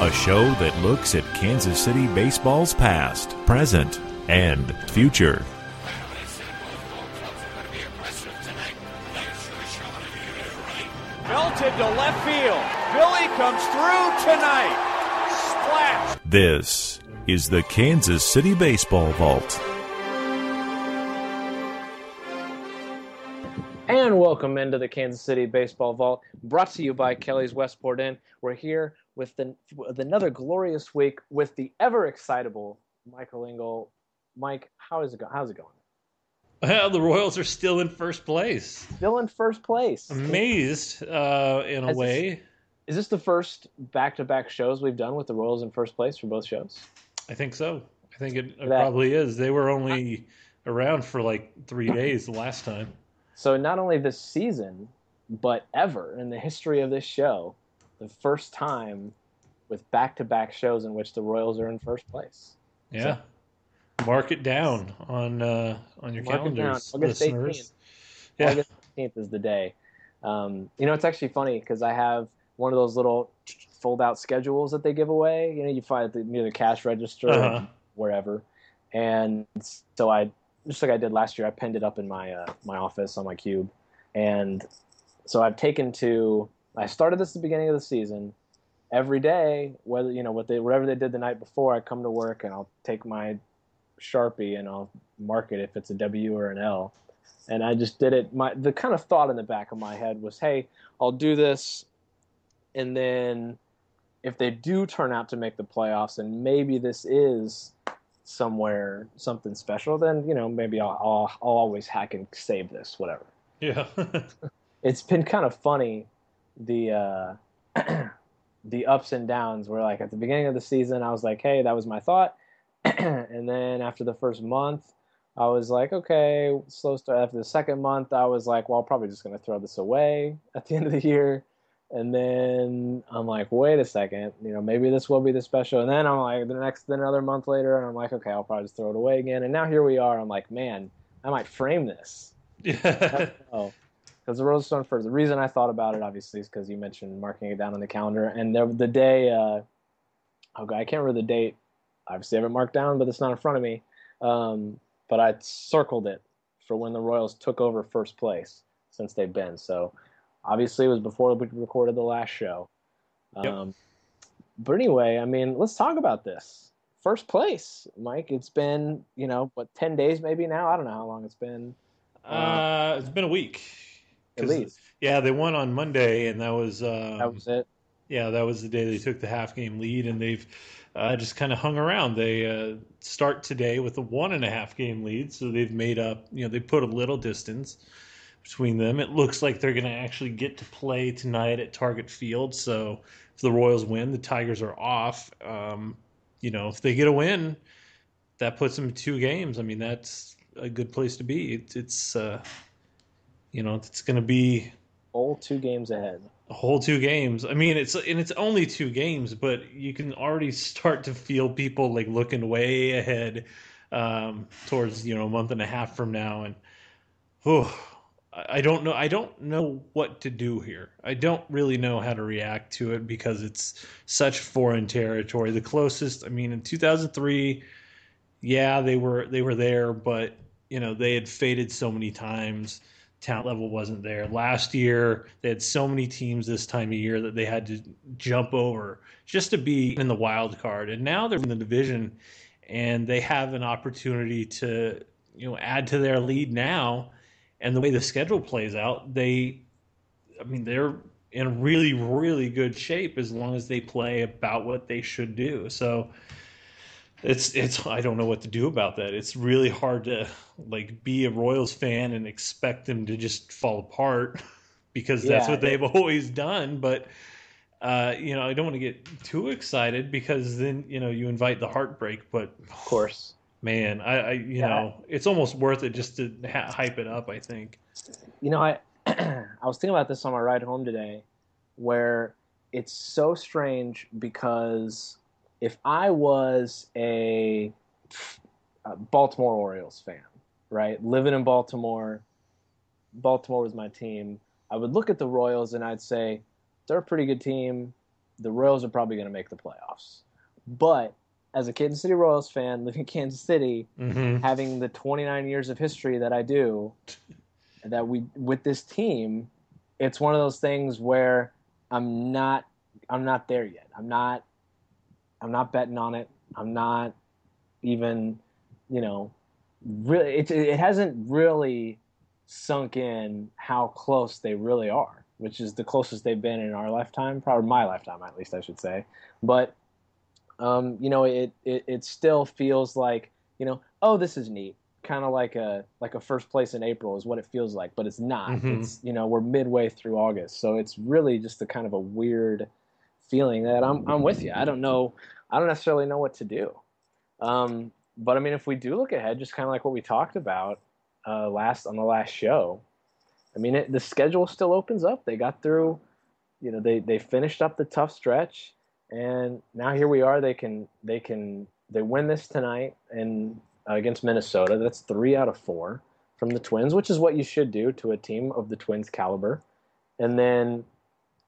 A show that looks at Kansas City baseball's past, present, and future. Belted to left field. Billy comes through tonight. Splash. This is the Kansas City Baseball Vault. And welcome into the Kansas City Baseball Vault, brought to you by Kelly's Westport Inn. We're here with, the, with another glorious week with the ever excitable Michael Engel. Mike, how is it going? How's it going? Well, the Royals are still in first place. Still in first place. Amazed uh, in a Has way. Is this the first back-to-back shows we've done with the Royals in first place for both shows? I think so. I think it, it That- probably is. They were only around for like three days the last time. So not only this season, but ever in the history of this show, the first time with back-to-back shows in which the Royals are in first place. Yeah. Mark it down on uh, on your Mark it down. calendars, August listeners. 18th. Yeah. August 18th is the day. Um, you know, it's actually funny because I have one of those little fold-out schedules that they give away. You know, you find at the, near the cash register, Uh-huh. or wherever. And so I, just like I did last year, I pinned it up in my uh, my office on my cube. And so I've taken to. I started this at the beginning of the season. Every day, whether you know what they whatever they did the night before, I come to work and I'll take my sharpie and I'll mark it if it's a W or an L. And I just did it. My the kind of thought in the back of my head was, hey, I'll do this, and then if they do turn out to make the playoffs, and maybe this is somewhere something special, then you know maybe I'll, I'll, I'll always hack and save this, whatever. Yeah. It's been kind of funny, the uh, the ups and downs. Where like at the beginning of the season, I was like, hey, that was my thought, and then after the first month. I was like, okay, slow start. After the second month, I was like, well, I'm probably just going to throw this away at the end of the year. And then I'm like, wait a second, you know, maybe this will be the special. And then I'm like, the next, then another month later, and I'm like, okay, I'll probably just throw it away again. And now here we are. I'm like, man, I might frame this. yeah. Oh, because the Rose Stone first. The reason I thought about it, obviously, is because you mentioned marking it down on the calendar. And the, the day, uh, okay, I can't remember the date. Obviously, I have it marked down, but it's not in front of me. Um, but I circled it for when the Royals took over first place since they've been. So obviously, it was before we recorded the last show. Yep. Um, but anyway, I mean, let's talk about this. First place, Mike. It's been, you know, what, 10 days maybe now? I don't know how long it's been. Uh, it's been a week. At least. Yeah, they won on Monday, and that was um, That was it. yeah, that was the day they took the half game lead, and they've uh, just kind of hung around. They uh, start today with a one and a half game lead, so they've made up. You know, they put a little distance between them. It looks like they're going to actually get to play tonight at Target Field. So if the Royals win, the Tigers are off. Um, you know, if they get a win, that puts them two games. I mean, that's a good place to be. It's, it's uh, you know, it's going to be All two games ahead. a whole two games. I mean, it's and it's only two games, but you can already start to feel people like looking way ahead um, towards you know a month and a half from now, and oh, I I don't know. I don't know what to do here. I don't really know how to react to it because it's such foreign territory. The closest, I mean, in 2003, yeah, they were they were there, but you know they had faded so many times. Talent level wasn't there. Last year, they had so many teams this time of year that they had to jump over just to be in the wild card. And now they're in the division and they have an opportunity to, you know, add to their lead now. And the way the schedule plays out, they, I mean, they're in really, really good shape as long as they play about what they should do. So, it's it's I don't know what to do about that. It's really hard to like be a Royals fan and expect them to just fall apart because that's Yeah. what they've always done. But uh, you know, I don't want to get too excited because then you know you invite the heartbreak. But Of course. man, I, I you Yeah. know it's almost worth it just to ha- hype it up. I think. You know, I I was thinking about this on my ride home today, where it's so strange because if I was a, a Baltimore Orioles fan, right, living in Baltimore, Baltimore was my team, I would look at the Royals and I'd say they're a pretty good team. The Royals are probably going to make the playoffs, but as a Kansas City Royals fan living in Kansas City, Mm-hmm. having the 29 years of history that I do, that we with this team, it's one of those things where I'm not I'm not there yet. I'm not I'm not betting on it. I'm not even you know really it it hasn't really sunk in how close they really are, which is the closest they've been in our lifetime, probably my lifetime at least I should say. But um, you know, it, it it still feels like you know, oh, this is neat, kind of like a like a first place in April is what it feels like, but it's not. Mhm. It's you know, we're midway through August, so it's really just a kind of a weird feeling that I'm I'm with you. I don't know, I don't necessarily know what to do. Um, but I mean, if we do look ahead, just kind of like what we talked about uh, last on the last show, I mean, it, the schedule still opens up. They got through, you know, they they finished up the tough stretch, and now here we are. They can they can they win this tonight and uh, against Minnesota. That's three out of four from the Twins, which is what you should do to a team of the Twins caliber. And then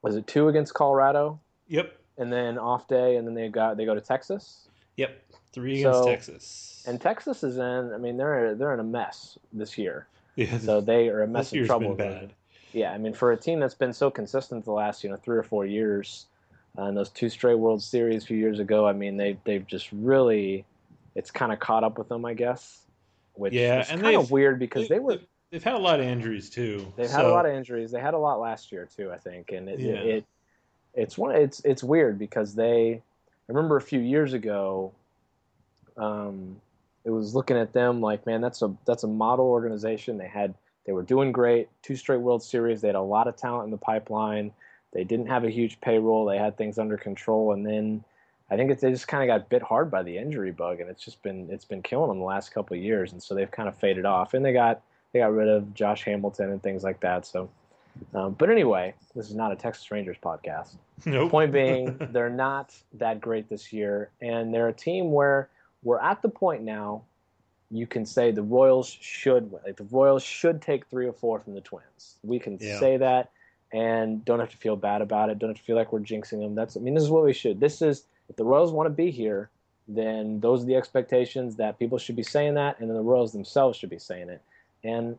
was it two against Colorado, Yep. And then off day, and then they got they go to Texas. Yep. Three against So- Texas. And Texas is in. I mean, they're they're in a mess this year. yeah, So they are a mess this of year's trouble. been bad. Yeah, I mean, for a team that's been so consistent the last you know three or four years, uh, and those two straight World Series a few years ago, I mean, they they've just really, it's kind of caught up with them, I guess. Which Yeah, is and kind of weird because they were They've, had a lot of injuries too. they've had a lot of injuries. They had a lot last year too, I think, and it, Yeah. it it's one it's it's weird because they I remember a few years ago, um, it was looking at them like, man, that's a that's a model organization. They had they were doing great, two straight World Series. They had a lot of talent in the pipeline. They didn't have a huge payroll. They had things under control, and then I think it, they just kind of got bit hard by the injury bug, and it's just been it's been killing them the last couple of years, and so they've kind of faded off. And they got they got rid of Josh Hamilton and things like that. So, um, but anyway, this is not a Texas Rangers podcast. Nope. Point being, they're not that great this year, and they're a team where we're at the point now. You can say the Royals should win. Like the Royals should take three or four from the Twins. We can Yeah. say that, and don't have to feel bad about it. Don't have to feel like we're jinxing them. That's I mean, this is what we should. This is if the Royals want to be here, then those are the expectations that people should be saying that, and then the Royals themselves should be saying it. And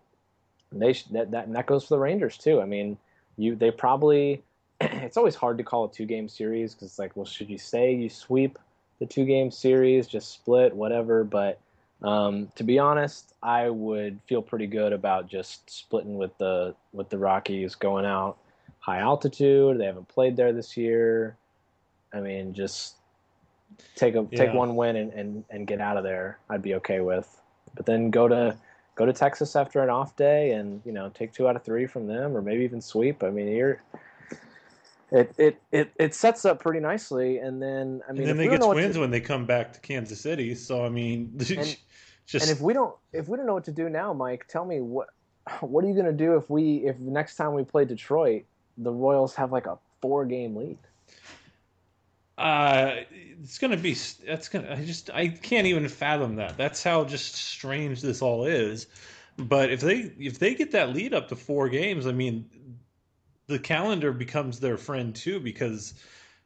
they that, that and that goes for the Rangers too. I mean, you they probably it's always hard to call a two game series because it's like, well, should you say you sweep the two game series, just split, whatever? But um, to be honest, I would feel pretty good about just splitting with the with the Rockies, going out high altitude. They haven't played there this year. I mean, just take a take one win and, and, and get out of there. I'd be okay with. But then go to go to Texas after an off day and you know take two out of three from them, or maybe even sweep. I mean, you're it it it, it sets up pretty nicely. And then I mean, and then they get twins to- when they come back to Kansas City. So I mean, just and if we don't if we don't know what to do now, Mike, tell me what what are you going to do if we if next time we play Detroit, the Royals have like a four game lead? Uh, it's gonna be that's gonna. I just I can't even fathom that. That's how just strange this all is. But if they if they get that lead up to four games, I mean, the calendar becomes their friend too because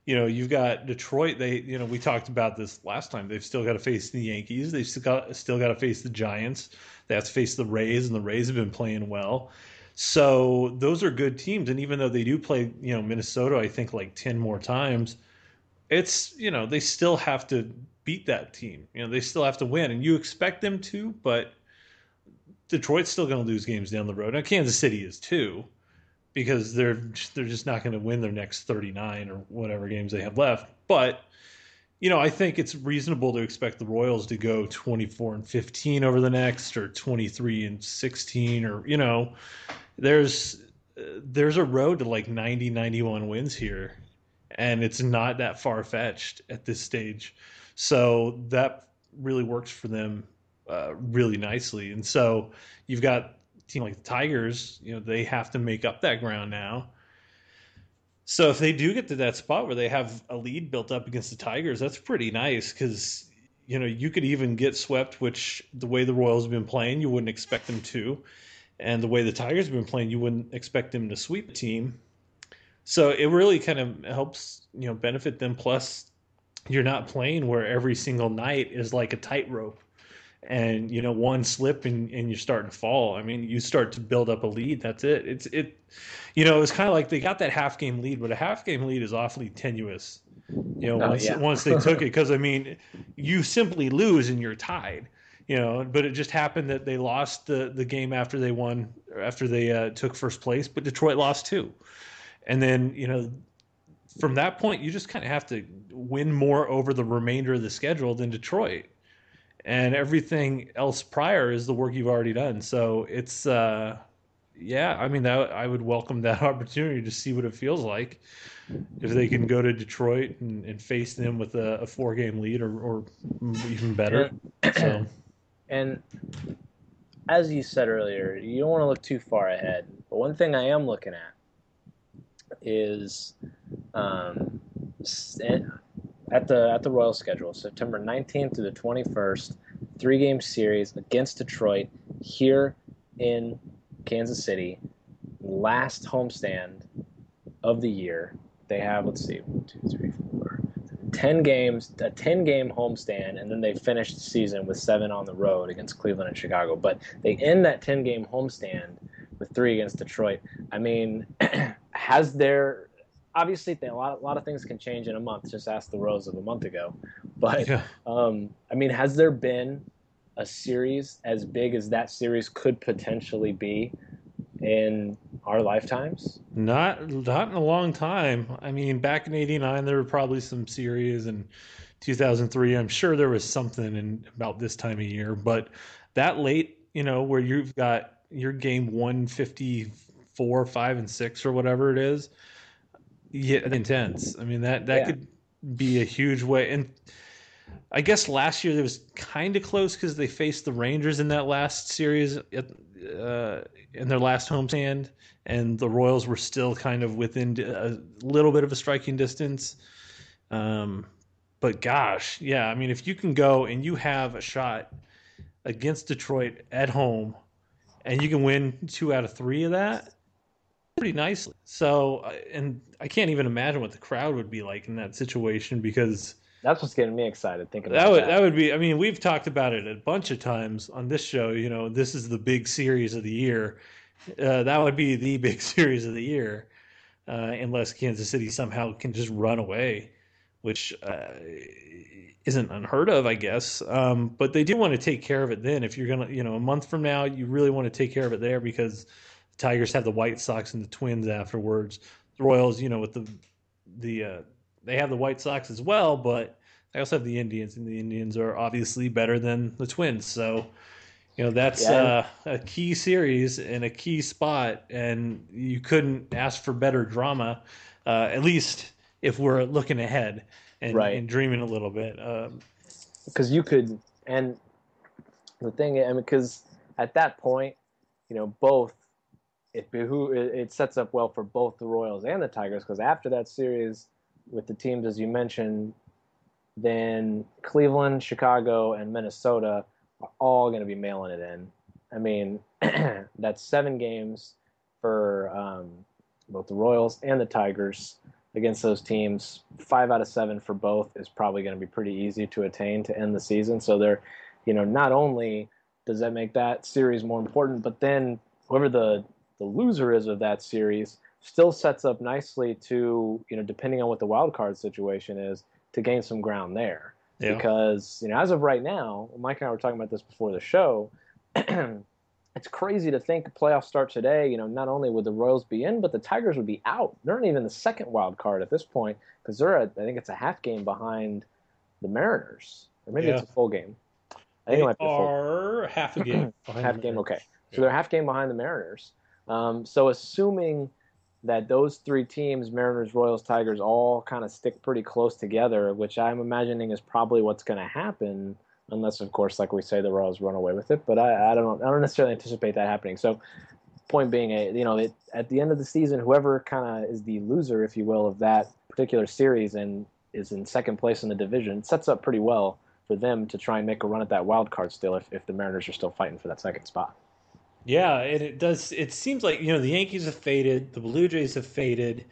you know you've got Detroit. They you know we talked about this last time. They've still got to face the Yankees. They've still got still got to face the Giants. They have to face the Rays, and the Rays have been playing well. So those are good teams, and even though they do play, you know, Minnesota, I think like ten more times, it's you know they still have to beat that team. You know, they still have to win, and you expect them to, but Detroit's still going to lose games down the road. Now Kansas City is too, because they're they're just not going to win their next thirty nine or whatever games they have left. But you know, I think it's reasonable to expect the Royals to go 24 and 15 over the next or 23 and 16 or you know, there's there's a road to like 90 91 wins here and it's not that far fetched at this stage. So that really works for them uh, really nicely. And so you've got a team like the Tigers, you know, they have to make up that ground now. So if they do get to that spot where they have a lead built up against the Tigers, that's pretty nice because you know you could even get swept, which the way the Royals have been playing, you wouldn't expect them to, and the way the Tigers have been playing, you wouldn't expect them to sweep the team. So it really kind of helps you know benefit them. Plus, you're not playing where every single night is like a tightrope and you know one slip and, and you're starting to fall. I mean you start to build up a lead. That's it. It's it you know it's kind of like they got that half game lead but a half game lead is awfully tenuous you know Oh, once, yeah. once they took it. Because i mean you simply lose and you're tied you know but it just happened that they lost the the game after they won after they uh, took first place but detroit lost too and then you know from that point you just kind of have to win more over the remainder of the schedule than detroit and everything else prior is the work you've already done. So it's uh yeah, I mean that I would welcome that opportunity to see what it feels like if they can go to Detroit and, and face them with a, a four game lead or, or even better. So And as you said earlier, you don't want to look too far ahead. But one thing I am looking at is um, at the at the Royal schedule, September 19th to the 21st, three game series against Detroit here in Kansas City. Last homestand of the year. They have let's see, one, two, three, four, 10 games, a 10 game homestand, and then they finish the season with seven on the road against Cleveland and Chicago. But they end that 10 game homestand with three against Detroit. I mean, has there obviously a lot, a lot of things can change in a month. Just ask the Rose of a month ago. But yeah. um, I mean, has there been a series as big as that series could potentially be in our lifetimes? Not not in a long time. I mean, back in '89, there were probably some series, and 2003, I'm sure there was something in about this time of year. But that late, you know, where you've got your game 154, five, and six, or whatever it is, yeah, intense. I mean, that that Yeah. could be a huge way. And I guess last year it was kind of close because they faced the Rangers in that last series at, uh, in their last homestand, and the Royals were still kind of within a little bit of a striking distance. Um, but gosh, yeah, I mean, if you can go and you have a shot against Detroit at home, and you can win two out of three of that, pretty nicely. So, uh, and I can't even imagine what the crowd would be like in that situation because That's what's getting me excited thinking that would that. that would be. I mean, we've talked about it a bunch of times on this show. You know, this is the big series of the year. Uh, that would be the big series of the year, uh, unless Kansas City somehow can just run away, which uh, isn't unheard of, I guess. Um, but they do want to take care of it then. If you're gonna, you know, a month from now, you really want to take care of it there because the Tigers have the White Sox and the Twins afterwards. The Royals, you know, with the the uh, they have the White Sox as well, but they also have the Indians, and the Indians are obviously better than the Twins. So, you know, that's Yeah. uh, a key series and a key spot, and you couldn't ask for better drama, uh, at least if we're looking ahead and, Right. and dreaming a little bit. Um, because you could and the thing i mean because at that point you know both it it sets up well for both the royals and the tigers because after that series with the teams as you mentioned then cleveland chicago and minnesota are all going to be mailing it in i mean that's seven games for um, both the royals and the tigers against those teams. Five out of seven for both is probably going to be pretty easy to attain to end the season. So they're, you know, not only does that make that series more important, but then whoever the the loser is of that series still sets up nicely to you know depending on what the wild card situation is to gain some ground there. Yeah. because you know as of right now mike and i were talking about this before the show it's crazy to think playoffs start today you know not only would the royals be in but the tigers would be out. They're not even the second wild card at this point because they're at, i think it's a half game behind the mariners. Or maybe it's a full game. I They think it might be a full are half a game. half game okay. So they're half game behind the mariners um, so assuming that those three teams mariners royals tigers all kind of stick pretty close together which i'm imagining is probably what's going to happen unless of course like we say the royals run away with it but i, I don't i don't necessarily anticipate that happening. So point being a you know it, at the end of the season whoever kind of is the loser if you will of that particular series and is in second place in the division sets up pretty well for them to try and make a run at that wild card still if, if the mariners are still fighting for that second spot Yeah, and it does. It seems like you know the Yankees have faded, the Blue Jays have faded.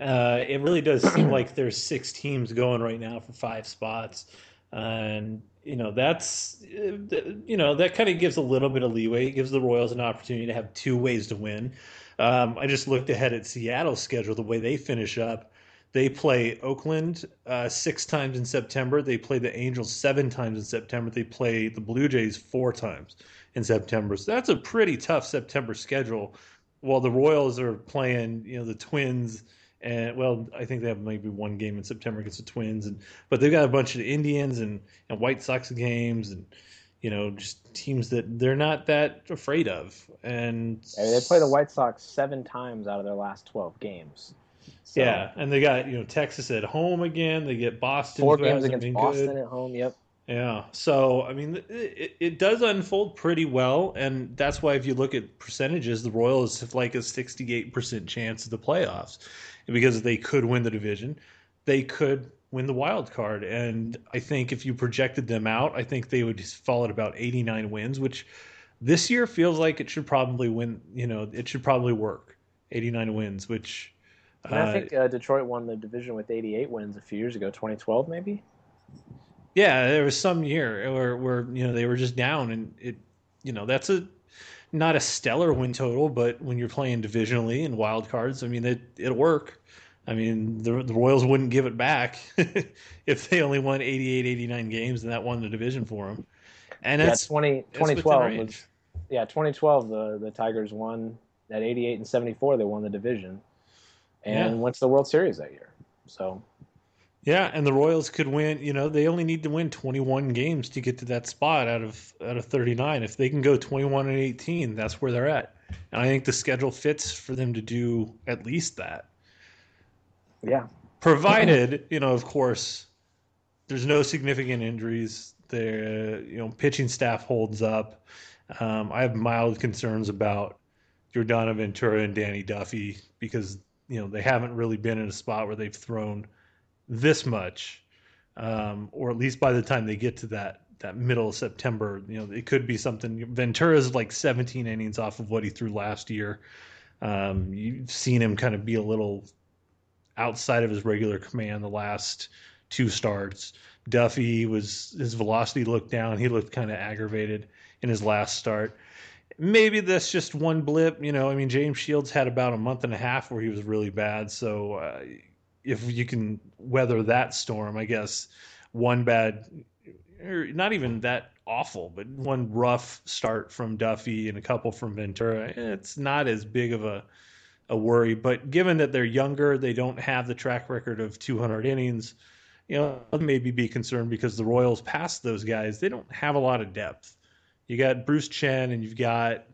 Uh, it really does seem like there's six teams going right now for five spots, and you know that's uh, you know that kind of gives a little bit of leeway. It gives the Royals an opportunity to have two ways to win. Um, I just looked ahead at Seattle's schedule, the way they finish up. They play Oakland uh, six times in September. They play the Angels seven times in September. They play the Blue Jays four times in September. So that's a pretty tough September schedule. While the Royals are playing, you know, the Twins, and well, I think they have maybe one game in September against the Twins, and but they've got a bunch of Indians and, and White Sox games, and you know, just teams that they're not that afraid of. And I mean, they play the white sox seven times out of their last 12 games So, yeah, and they got you know Texas at home again. They get Boston. four games against boston good. at home yep Yeah. So, I mean, it, it does unfold pretty well. And that's why, if you look at percentages, the Royals have like a 68% chance of the playoffs because they could win the division. They could win the wild card. And I think if you projected them out, I think they would fall at about 89 wins, which this year feels like it should probably win. You know, it should probably work. 89 wins, which. i uh, think uh, detroit won the division with 88 wins a few years ago 2012 maybe Yeah, there was some year where where you know they were just down, and it you know that's a not a stellar win total, but when you're playing divisionally and wild cards, I mean it it'll work. I mean the the Royals wouldn't give it back if they only won 88, 89 games and that won the division for them. And yeah, that's 20, that's 2012 range. was yeah 2012 the, the tigers won at 88 and 74 they won the division and Yeah. went to the world series that year so Yeah, and the Royals could win. You know, they only need to win 21 games to get to that spot out of out of 39. If they can go 21 and 18, that's where they're at. And I think the schedule fits for them to do at least that. yeah Provided, you know, of course, there's no significant injuries. The you know pitching staff holds up. Um, I have mild concerns about Yordano Ventura and Danny Duffy because you know they haven't really been in a spot where they've thrown this much, um, or at least by the time they get to that that middle of September, you know, it could be something. Ventura's like 17 innings off of what he threw last year. Um, you've seen him kind of be a little outside of his regular command the last two starts. Duffy was his velocity looked down. He looked kind of aggravated in his last start. Maybe that's just one blip. You know, I mean, James Shields had about a month and a half where he was really bad. So uh, if you can weather that storm, I guess one bad, or not even that awful, but one rough start from Duffy and a couple from Ventura, it's not as big of a a worry. But given that they're younger, they don't have the track record of 200 innings. You know, maybe be concerned because the Royals, past those guys, they don't have a lot of depth. You got Bruce Chen, and you've got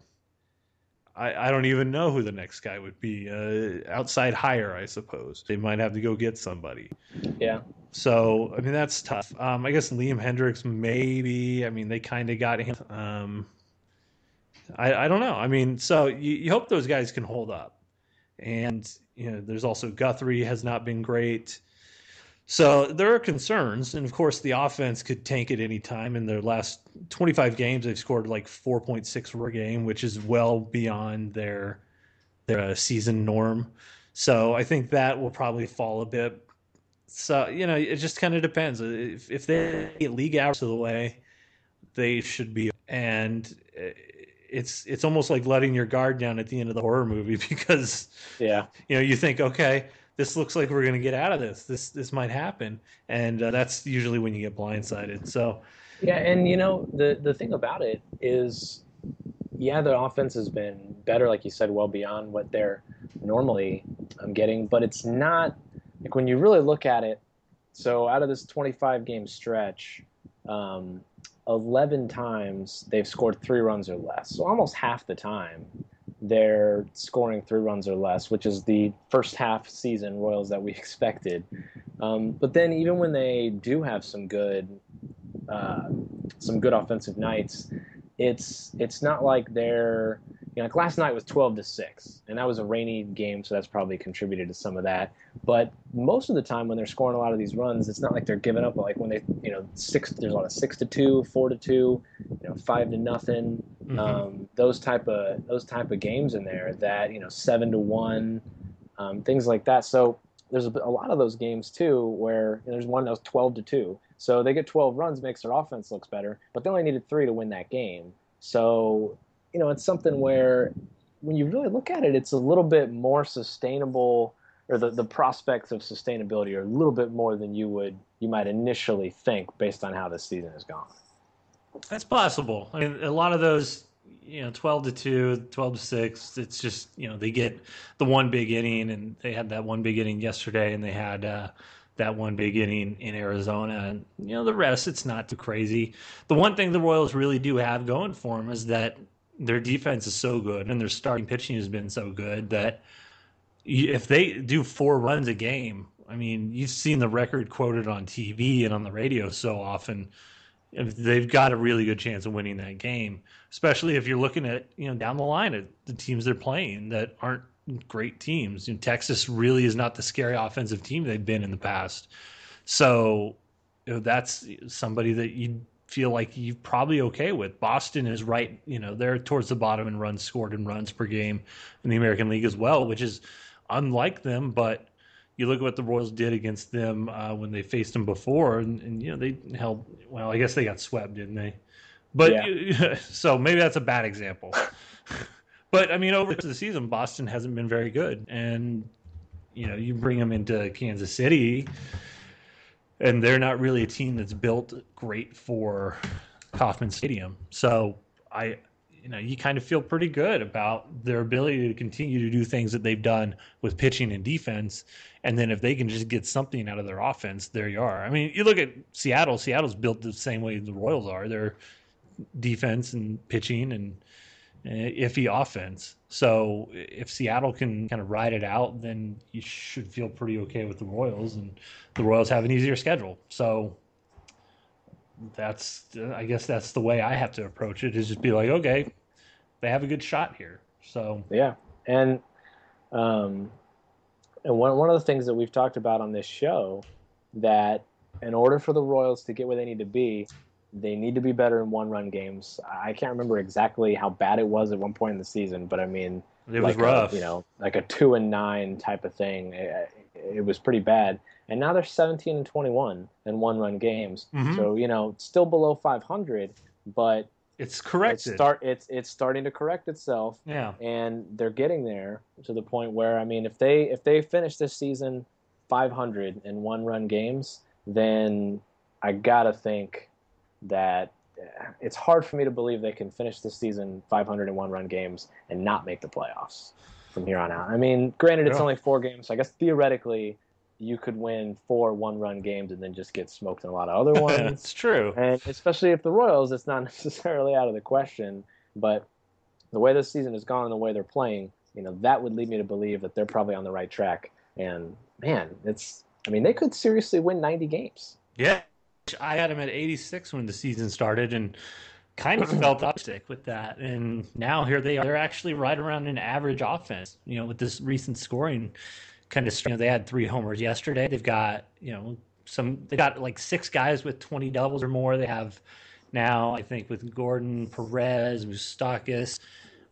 I, I don't even know who the next guy would be. Uh, outside hire, I suppose they might have to go get somebody. yeah So I mean that's tough. Um, I guess Liam Hendriks maybe. I mean they kind of got him. Um, I I don't know. I mean so you, you hope those guys can hold up, and you know there's also Guthrie has not been great. So there are concerns, and of course the offense could tank at any time. In their last 25 games, they've scored like 4.6 per game, which is well beyond their their uh, season norm. So I think that will probably fall a bit. So you know, it just kind of depends. If if they get league hours of the way, they should be. And uh, it's it's almost like letting your guard down at the end of the horror movie because Yeah. you know you think okay this looks like we're going to get out of this this this might happen and uh, that's usually when you get blindsided so Yeah, and you know the the thing about it is, yeah, the offense has been better, like you said, well beyond what they're normally um, getting, but it's not like when you really look at it. So out of this 25 game stretch, um, 11 times they've scored three runs or less. So almost half the time they're scoring three runs or less, which is the first half season Royals that we expected. Um, but then even when they do have some good uh, some good offensive nights. It's it's not like they're you know like last night was 12 to 6 and that was a rainy game so that's probably contributed to some of that but most of the time when they're scoring a lot of these runs it's not like they're giving up like when they you know six there's a lot of 6 to 2 4 to 2 you know 5 to nothing Mhm. um, those type of those type of games in there that you know 7 to 1 um, things like that. So there's a, a lot of those games too where there's one that was 12 to 2 so they get 12 runs makes their offense looks better but they only needed three to win that game. So you know it's something where when you really look at it it's a little bit more sustainable or the, the prospects of sustainability are a little bit more than you would you might initially think based on how this season has gone That's possible. I mean, a lot of those, you know, 12 to 2, 12 to 6, it's just, you know, they get the one big inning, and they had that one big inning yesterday, and they had uh, that one big inning in Arizona. And, you know, the rest, it's not too crazy. The one thing the Royals really do have going for them is that their defense is so good, and their starting pitching has been so good that if they do four runs a game, I mean, you've seen the record quoted on TV and on the radio so often they've got a really good chance of winning that game, especially if you're looking at you know down the line at the teams they're playing that aren't great teams. You know, Texas really is not the scary offensive team they've been in the past. So you know, that's somebody that you feel like you're probably okay with. Boston is right, you know, they're towards the bottom in runs scored and runs per game in the American League as well, which is unlike them, but you look at what the Royals did against them uh, when they faced them before, and, and you know they held. Well, I guess they got swept, didn't they? But Yeah. so maybe that's a bad example. but I mean, over the season, Boston hasn't been very good, and you know you bring them into Kansas City, and they're not really a team that's built great for Kauffman Stadium. So I, you know, you kind of feel pretty good about their ability to continue to do things that they've done with pitching and defense. And then if they can just get something out of their offense, there you are. I mean, you look at Seattle. Seattle's built the same way the Royals are. Their defense and pitching and uh, iffy offense. So if Seattle can kind of ride it out, then you should feel pretty okay with the Royals, and the Royals have an easier schedule. So that's, I guess that's the way I have to approach it. Is just be like, okay, they have a good shot here. So Yeah, and um, and one one of the things that we've talked about on this show that in order for the Royals to get where they need to be, they need to be better in one-run games. I can't remember exactly how bad it was at one point in the season, but I mean, it was like a- rough. you know, like a two and nine type of thing. It, it was pretty bad. And now they're 17 and 21 in one-run games. Mhm. So you know, still below 500, but it's it's start it's it's starting to correct itself yeah. and they're getting there to the point where I mean, if they if they finish this season 500 in one run games, then I gotta think that uh, it's hard for me to believe they can finish this season 501 run games and not make the playoffs from here on out. I mean, granted, it's Yeah. only four games, so I guess theoretically you could win four one run games and then just get smoked in a lot of other ones. it's true. And especially if the Royals, it's not necessarily out of the question. But the way this season has gone and the way they're playing, you know, that would lead me to believe that they're probably on the right track. And man, it's, I mean, they could seriously win 90 games. Yeah, I had them at 86 when the season started, and kind of felt optimistic with that. And now here they are. They're actually right around an average offense. You know, with this recent scoring kind of, you know, they had three homers yesterday. They've got you know some. They got like six guys with 20 doubles or more. They have now, I think, with Gordon, Perez, Moustakas,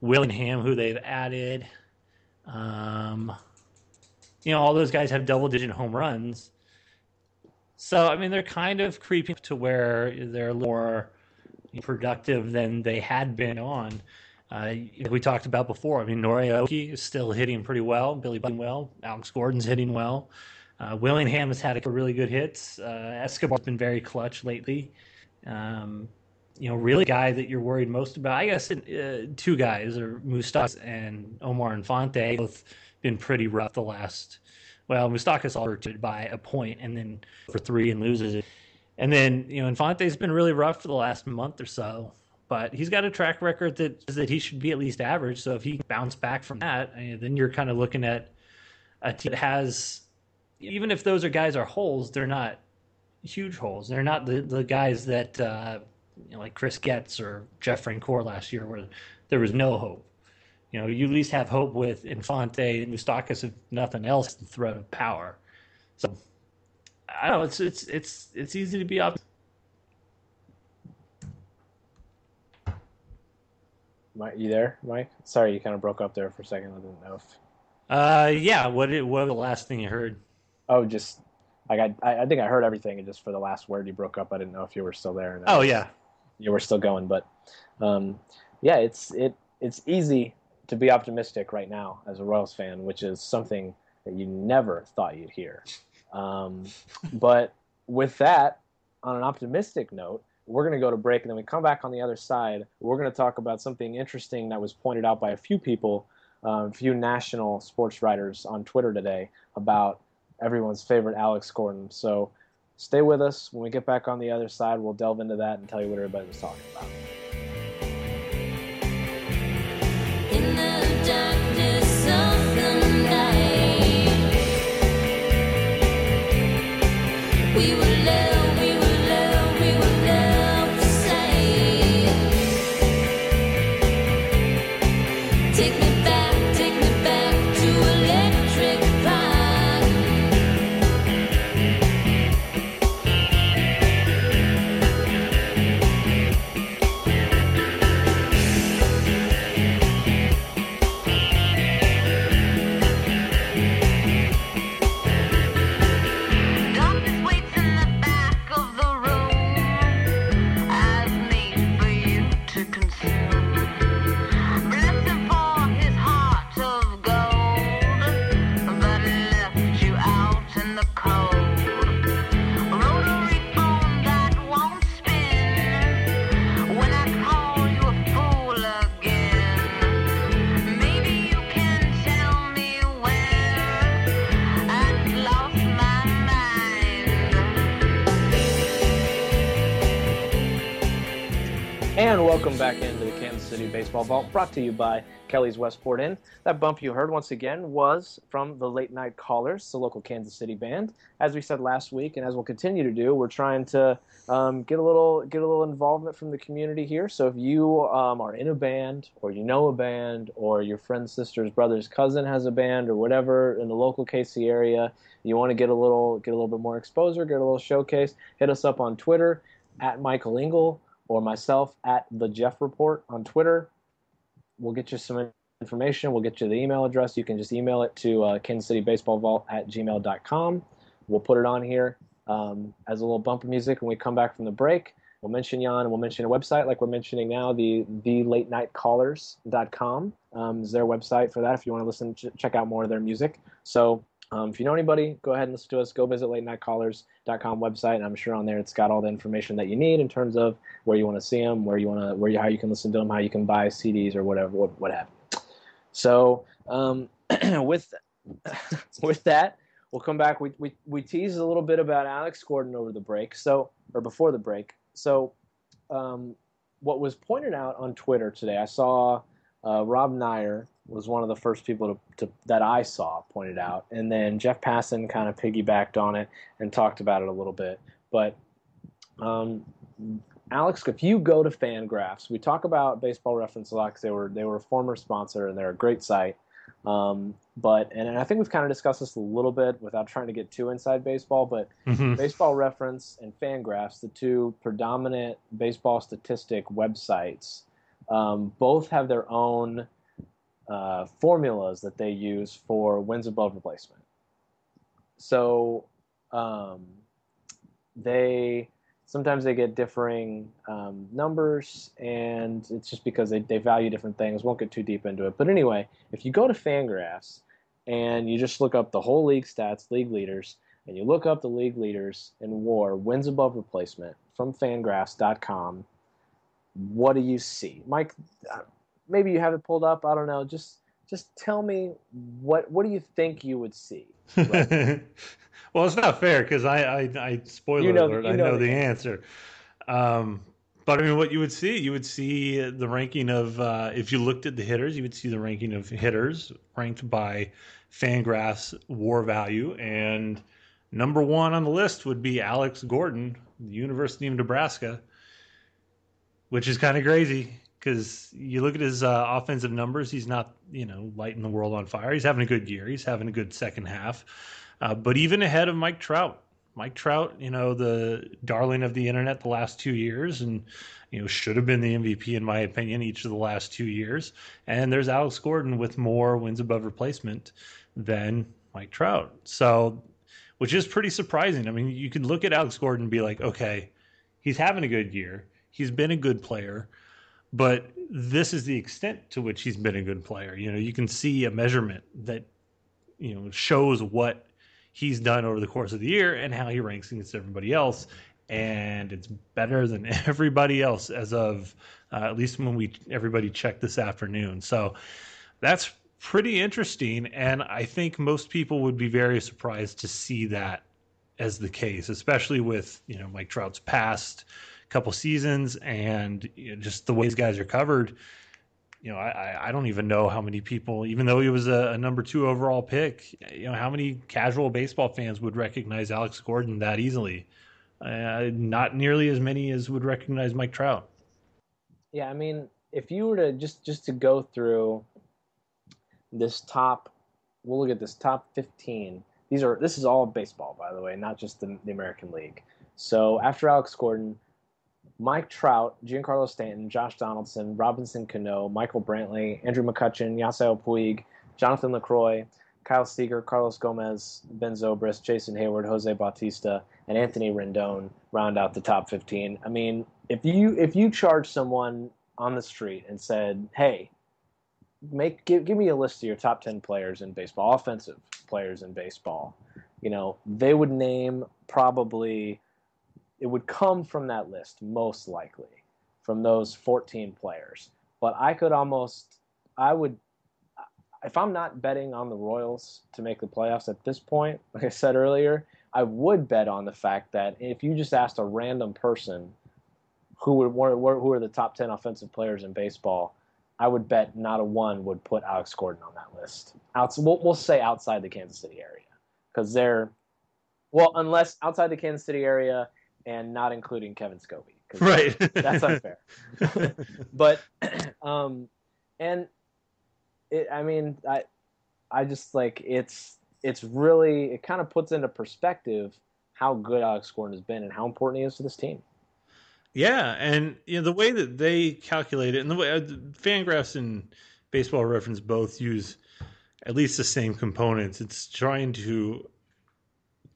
Willingham, who they've added. Um, you know, all those guys have double-digit home runs. So I mean, they're kind of creeping to where they're more productive than they had been on. Uh, we talked about before, I mean, Nori is still hitting pretty well. Billy Butler well. Alex Gordon's hitting well. Uh, Willingham has had a really good hits. Uh, Escobar's been very clutch lately. Um, you know, really guy that you're worried most about. I guess uh, two guys are Moustakas and Omar Infante. Both been pretty rough the last. Well, Moustakas altered by a point and then for three and loses it. And then you know Infante's been really rough for the last month or so, but he's got a track record that says that he should be at least average. So if he bounce back from that, then you're kind of looking at a team that has, even if those are guys are holes, they're not huge holes. They're not the the guys that uh, you know, like Chris Getz or Jeff Francoeur last year, where there was no hope. You know, you at least have hope with Infante and Moustakas, if nothing else, the threat of power. So I don't know. It's it's it's it's easy to be optimistic. Mike, you there, Mike? Sorry, you kind of broke up there for a second. I didn't know if. Uh, yeah. What did, what was the last thing you heard? Oh, just like I, I think I heard everything, and just for the last word you broke up, I didn't know if you were still there. Oh yeah, you were still going, but um, yeah, it's it it's easy to be optimistic right now as a Royals fan, which is something that you never thought you'd hear. Um, but with that, on an optimistic note, we're going to go to break, and then we come back on the other side. We're going to talk about something interesting that was pointed out by a few people, uh, a few national sports writers on Twitter today about everyone's favorite Alex Gordon. So stay with us. When we get back on the other side, we'll delve into that and tell you what everybody was talking about. we were City Baseball Vault, brought to you by Kelly's Westport Inn. That bump you heard once again was from the Late Night Callers, the local Kansas City band. As we said last week, and as we'll continue to do, we're trying to um, get a little get a little involvement from the community here. So if you um, are in a band, or you know a band, or your friend's sister's brother's cousin has a band, or whatever in the local KC area, you want to get a little get a little bit more exposure, get a little showcase, hit us up on Twitter at Michael Engel or myself at the Jeff Report on Twitter. We'll get you some information. We'll get you the email address. You can just email it to uh, Kansas City Baseball Vault at gmail.com. We'll put it on here um, as a little bumper music when we come back from the break. We'll mention Jan we'll mention a website like we're mentioning now, the the late night um, is their website for that if you want to listen, ch- check out more of their music. So um, if you know anybody, go ahead and listen to us. Go visit late night callers.com website, and I'm sure on there it's got all the information that you need in terms of where you want to see them, where you want to, where you, how you can listen to them, how you can buy CDs or whatever, what, what have you. So um, with with that, we'll come back. We, we we teased a little bit about Alex Gordon over the break, so or before the break. So um, what was pointed out on Twitter today, I saw uh, Rob Neyer was one of the first people to, to, that I saw pointed out, and then Jeff Passan kind of piggybacked on it and talked about it a little bit. But um, Alex, if you go to Fangraphs, we talk about Baseball Reference a lot because they were they were a former sponsor and they're a great site. Um, but and, and, I think we've kind of discussed this a little bit without trying to get too inside baseball. But mm-hmm. Baseball Reference and Fangraphs, the two predominant baseball statistic websites, um, both have their own uh, formulas that they use for wins above replacement. So um, they sometimes they get differing um, numbers, and it's just because they, they value different things. Won't get too deep into it. But anyway, if you go to Fangraphs and you just look up the whole league stats, league leaders, and you look up the league leaders in WAR wins above replacement from Fangraphs.com, what do you see, Mike? Maybe you have it pulled up. I don't know. Just just tell me what what do you think you would see? well, it's not fair because I, I, I spoiler You know- alert, you I know know the the answer. Um, but I mean, what you would see, you would see the ranking of uh, if you looked at the hitters, you would see the ranking of hitters ranked by Fangraphs WAR value, and number one on the list would be Alex Gordon, the University of Nebraska, which is kind of crazy because you look at his uh, offensive numbers. He's not, you know, lighting the world on fire. He's having a good year. He's having a good second half, uh, but even ahead of Mike Trout. Mike Trout, you know, the darling of the internet the last two years, and you know should have been the MVP in my opinion each of the last two years. And there's Alex Gordon with more wins above replacement than Mike Trout. So, which is pretty surprising. I mean, you could look at Alex Gordon and be like, okay, he's having a good year. He's been a good player but this is the extent to which he's been a good player. You know, you can see a measurement that you know shows what he's done over the course of the year and how he ranks against everybody else, and it's better than everybody else as of uh, at least when we everybody checked this afternoon. So that's pretty interesting, and I think most people would be very surprised to see that as the case, especially with you know Mike Trout's past couple seasons and you know, just the way these guys are covered. You know, I, I- don't even know how many people, even though he was a, a number two overall pick, you know, how many casual baseball fans would recognize Alex Gordon that easily? Uh, not nearly as many as would recognize Mike Trout. Yeah, I mean, if you were to just just to go through this top, we'll look at this top 15. These are this is all baseball, by the way, not just the, the American League. So after Alex Gordon, Mike Trout, Giancarlo Stanton, Josh Donaldson, Robinson Cano, Michael Brantley, Andrew McCutchen, Yasiel Puig, Jonathan Lucroy, Kyle Seager, Carlos Gomez, Ben Zobrist, Jason Heyward, Jose Bautista, and Anthony Rendon round out the top 15. I mean, if you if you charge someone on the street and said, "Hey, make give, give me a list of your top 10 players in baseball, offensive players in baseball," you know, they would name probably it would come from that list most likely from those 14 players. But I could almost I would if I'm not betting on the Royals to make the playoffs at this point, like I said earlier, I would bet on the fact that if you just asked a random person who would who are the top 10 offensive players in baseball, I would bet not a one would put Alex Gordon on that list. Outs, we'll, we'll say outside the Kansas City area because they're well, unless outside the Kansas City area and not including Kevin Scobee, Right. That's unfair. but um, and it, I mean, I I just like it's it's really it kind of puts into perspective how good Alex Gordon has been and how important he is to this team. Yeah, and you know the way that they calculate it, and the way uh, Fangraphs and Baseball Reference both use at least the same components. It's trying to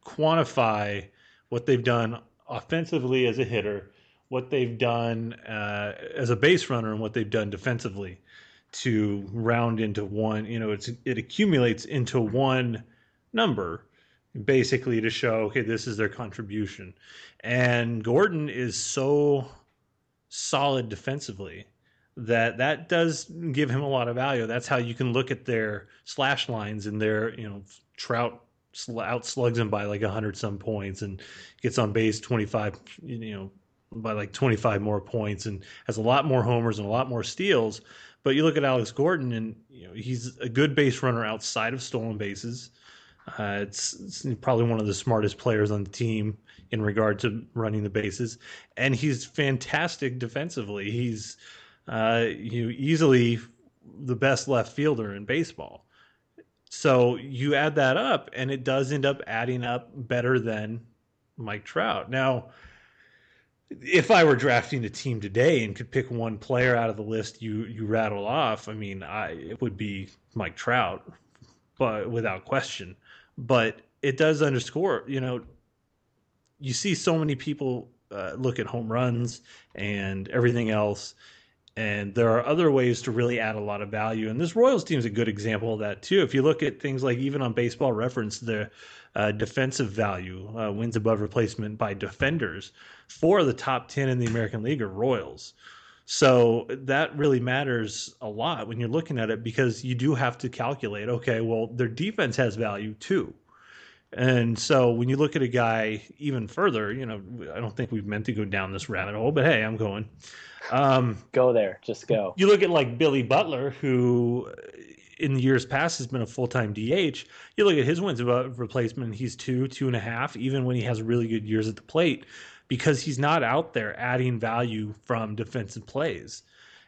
quantify what they've done offensively as a hitter, what they've done uh, as a base runner, and what they've done defensively to round into one. You know, it's it accumulates into one number basically to show okay this is their contribution and gordon is so solid defensively that that does give him a lot of value that's how you can look at their slash lines and their you know trout sl- outslugs him by like 100 some points and gets on base 25 you know by like 25 more points and has a lot more homers and a lot more steals but you look at alex gordon and you know he's a good base runner outside of stolen bases uh, it's, it's probably one of the smartest players on the team in regard to running the bases, and he's fantastic defensively. He's uh, you know, easily the best left fielder in baseball. So you add that up, and it does end up adding up better than Mike Trout. Now, if I were drafting a team today and could pick one player out of the list you you rattled off, I mean, I it would be Mike Trout, but without question. But it does underscore, you know, you see so many people uh, look at home runs and everything else. And there are other ways to really add a lot of value. And this Royals team is a good example of that too. If you look at things like even on Baseball Reference, the uh, defensive value, uh, wins above replacement by defenders, for the top ten in the American League are Royals. So that really matters a lot when you're looking at it because you do have to calculate. Okay, well their defense has value too. And so when you look at a guy even further, you know, I don't think we've meant to go down this rabbit hole, but hey, I'm going. Um, go there, just go. You look at like Billy Butler, who in the years past has been a full time DH. You look at his wins above replacement, he's two, two and a half, even when he has really good years at the plate, because he's not out there adding value from defensive plays.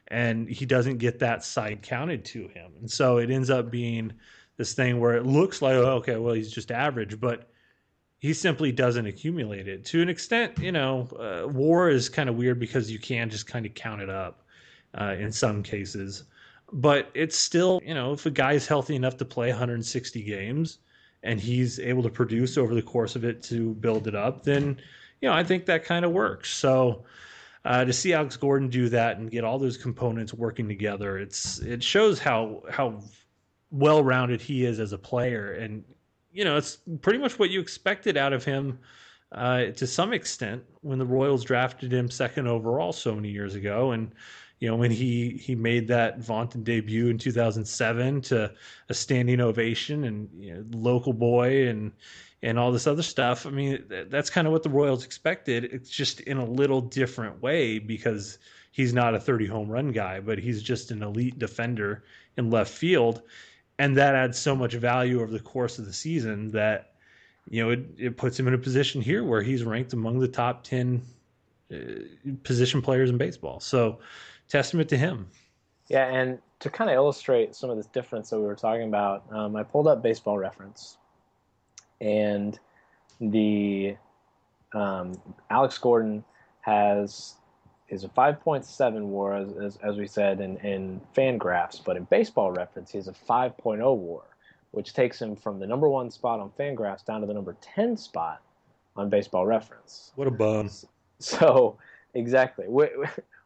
And he doesn't get that side counted to him. And so it ends up being this thing where it looks like, oh, okay, well, he's just average, but he simply doesn't accumulate it. To an extent, you know, uh, war is kind of weird because you can just kind of count it up uh, in some cases. But it's still, you know, if a guy's healthy enough to play 160 games and he's able to produce over the course of it to build it up, then, you know, I think that kind of works. So, uh, to see Alex Gordon do that and get all those components working together, it's it shows how how well rounded he is as a player, and you know it's pretty much what you expected out of him uh, to some extent when the Royals drafted him second overall so many years ago, and you know when he he made that vaunted debut in 2007 to a standing ovation and you know, local boy and and all this other stuff. I mean, that's kind of what the Royals expected. It's just in a little different way because he's not a 30 home run guy, but he's just an elite defender in left field and that adds so much value over the course of the season that you know it, it puts him in a position here where he's ranked among the top 10 uh, position players in baseball. So testament to him. Yeah and to kind of illustrate some of this difference that we were talking about um, i pulled up baseball reference. And the um, alex gordon has is a 5.7 war, as, as, as, we said in, in Fangraphs, but in baseball reference, he's a 5.0 war, which takes him from the number one spot on Fangraphs down to the number 10 spot on baseball reference. What a bum. So, exactly.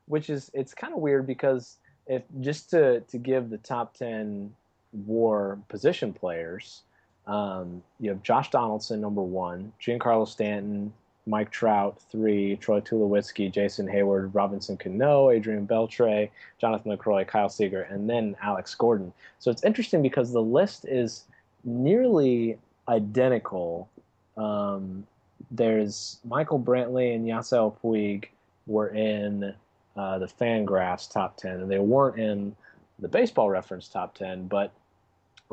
Which is, it's kind of weird because if just to, to give the top 10 war position players, um, you have Josh Donaldson, number one, Giancarlo Stanton, Mike Trout, three, Troy Tulowitzki, Jason Heyward, Robinson Cano, Adrian Beltre, Jonathan Lucroy, Kyle Seager, and then Alex Gordon. So it's interesting because the list is nearly identical. Um, there's Michael Brantley and Yasiel Puig were in uh, the Fangraphs top 10, and they weren't in the baseball reference top 10, but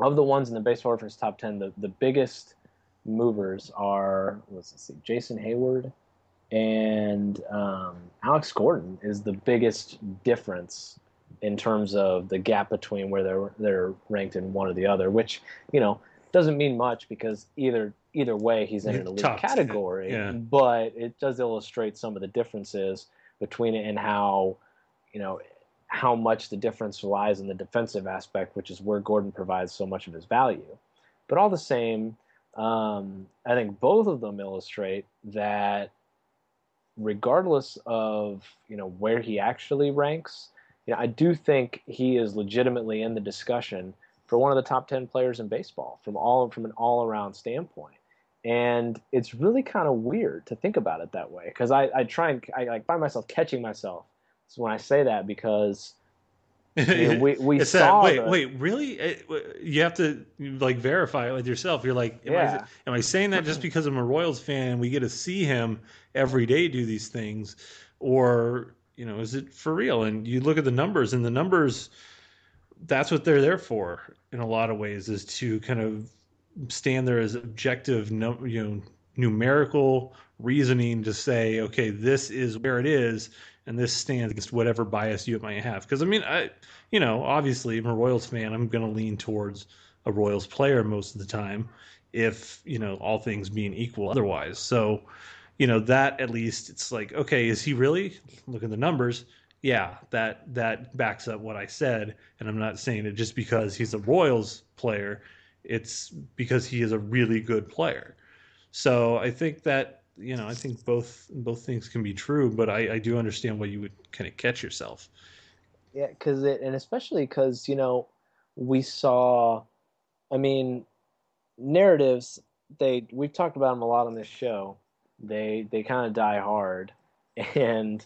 of the ones in the baseball reference top 10, the, the biggest movers are let's see, Jason Heyward and um, Alex Gordon is the biggest difference in terms of the gap between where they're they're ranked in one or the other, which you know doesn't mean much because either either way he's in an elite Tough. category, yeah. but it does illustrate some of the differences between it and how you know how much the difference lies in the defensive aspect, which is where Gordon provides so much of his value. But all the same, um, I think both of them illustrate that regardless of you know where he actually ranks, you know, I do think he is legitimately in the discussion for one of the top ten players in baseball from all from an all around standpoint. And it's really kind of weird to think about it that way because I, I try and I like find myself catching myself when I say that because we we it's saw. That, wait, the, wait, really? Eh, you have to like verify it with yourself. You're like, am, yeah. I, am I saying that just because I'm a Royals fan and we get to see him every day do these things, or you know, is it for real? And you look at the numbers, and the numbers, that's what they're there for in a lot of ways, is to kind of stand there as objective, you know, numerical reasoning to say, okay, this is where it is, and this stands against whatever bias you might have. Because I mean, I, you know, obviously, I'm a Royals fan. I'm going to lean towards a Royals player most of the time, if you know all things being equal. Otherwise, so you know that at least it's like, okay, is he really? Look at the numbers. Yeah, that that backs up what I said, and I'm not saying it just because he's a Royals player. It's because he is a really good player. So I think that you know, I think both both things can be true, but I, I do understand why you would kind of catch yourself. Yeah, because it, and especially because you know, we saw, I mean, narratives. They we've talked about them a lot on this show. They they kind of die hard, and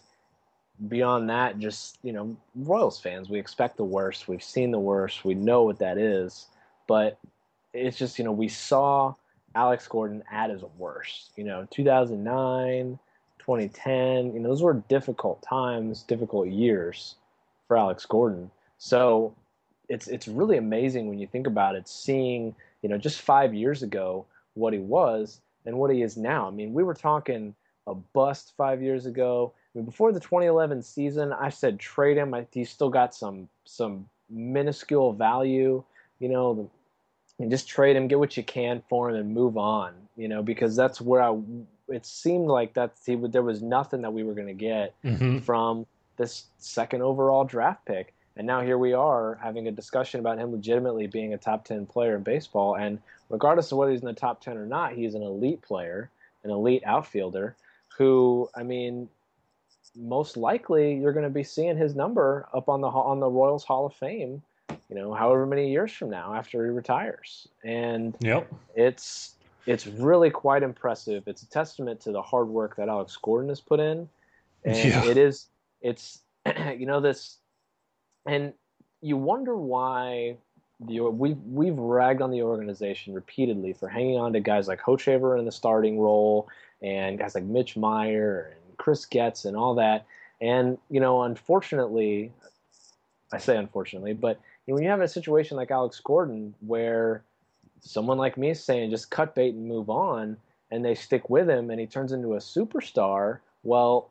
beyond that, just you know, Royals fans, we expect the worst. We've seen the worst. We know what that is, but it's just you know we saw Alex Gordon at his worst. You know, 2009, 2010. You know, those were difficult times, difficult years for Alex Gordon. So it's it's really amazing when you think about it, seeing you know just five years ago what he was and what he is now. I mean, we were talking a bust five years ago. I mean, before the 2011 season, I said trade him. I, he's still got some some minuscule value, you know, and just trade him, get what you can for him, and move on. You know, because that's where I. It seemed like that he would, there was nothing that we were going to get Mhm. from this second overall draft pick. And now here we are having a discussion about him legitimately being a top 10 player in baseball. And regardless of whether he's in the top 10 or not, he's an elite player, an elite outfielder who, I mean, most likely you're going to be seeing his number up on the on the Royals Hall of Fame, you know, however many years from now after he retires. And Yep. it's it's really quite impressive. It's a testament to the hard work that Alex Gordon has put in, and Yeah. it is it's you know this, and you wonder why the we've we've ragged on the organization repeatedly for hanging on to guys like Hochevar in the starting role and guys like Mitch Maier and Chris Getz and all that, and you know unfortunately, I say unfortunately, but when you have a situation like Alex Gordon where someone like me is saying just cut bait and move on, and they stick with him, and he turns into a superstar. Well,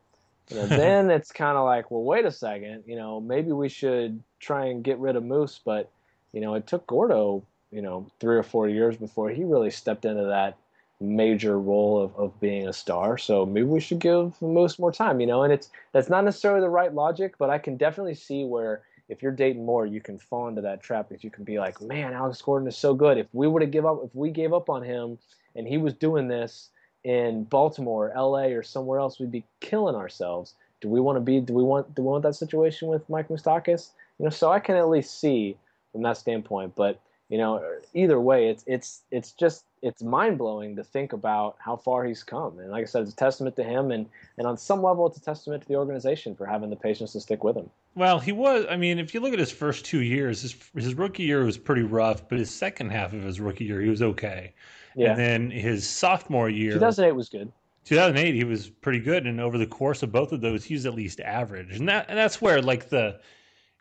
you know, then it's kind of like, well, wait a second, you know, maybe we should try and get rid of Moose, but you know, it took Gordo, you know, three or four years before he really stepped into that major role of, of being a star. So maybe we should give Moose more time, you know, and it's that's not necessarily the right logic, but I can definitely see where if you're Dayton Moore, you can fall into that trap because you can be like, man, Alex Gordon is so good. If we would have give up, if we gave up on him, and he was doing this in Baltimore, L.A., or somewhere else, we'd be killing ourselves. Do we want to be? Do we want? Do we want that situation with Mike Moustakas? You know, so I can at least see from that standpoint. But you know, either way, it's it's it's just it's mind blowing to think about how far he's come. And like I said, it's a testament to him, and and on some level, it's a testament to the organization for having the patience to stick with him. Well, he was. I mean, if you look at his first two years, his his rookie year was pretty rough, but his second half of his rookie year, he was okay. Yeah. And then his sophomore year, 2008 was good. 2008, he was pretty good, and over the course of both of those, he was at least average, and that and that's where like the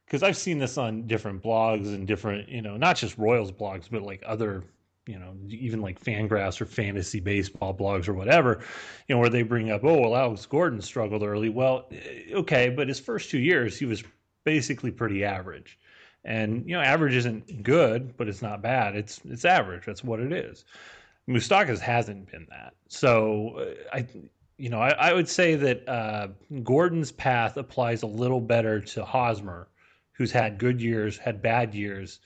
because I've seen this on different blogs and different you know not just Royals blogs, but like other you know even like Fangraphs or fantasy baseball blogs or whatever, you know where they bring up oh well Alex Gordon struggled early. Well, eh, okay, but his first two years he was basically pretty average. And you know, average isn't good, but it's not bad. It's it's average. That's what it is. Moustakas hasn't been that. So uh, I, you know, I, I would say that uh, Gordon's path applies a little better to Hosmer, who's had good years, had bad years,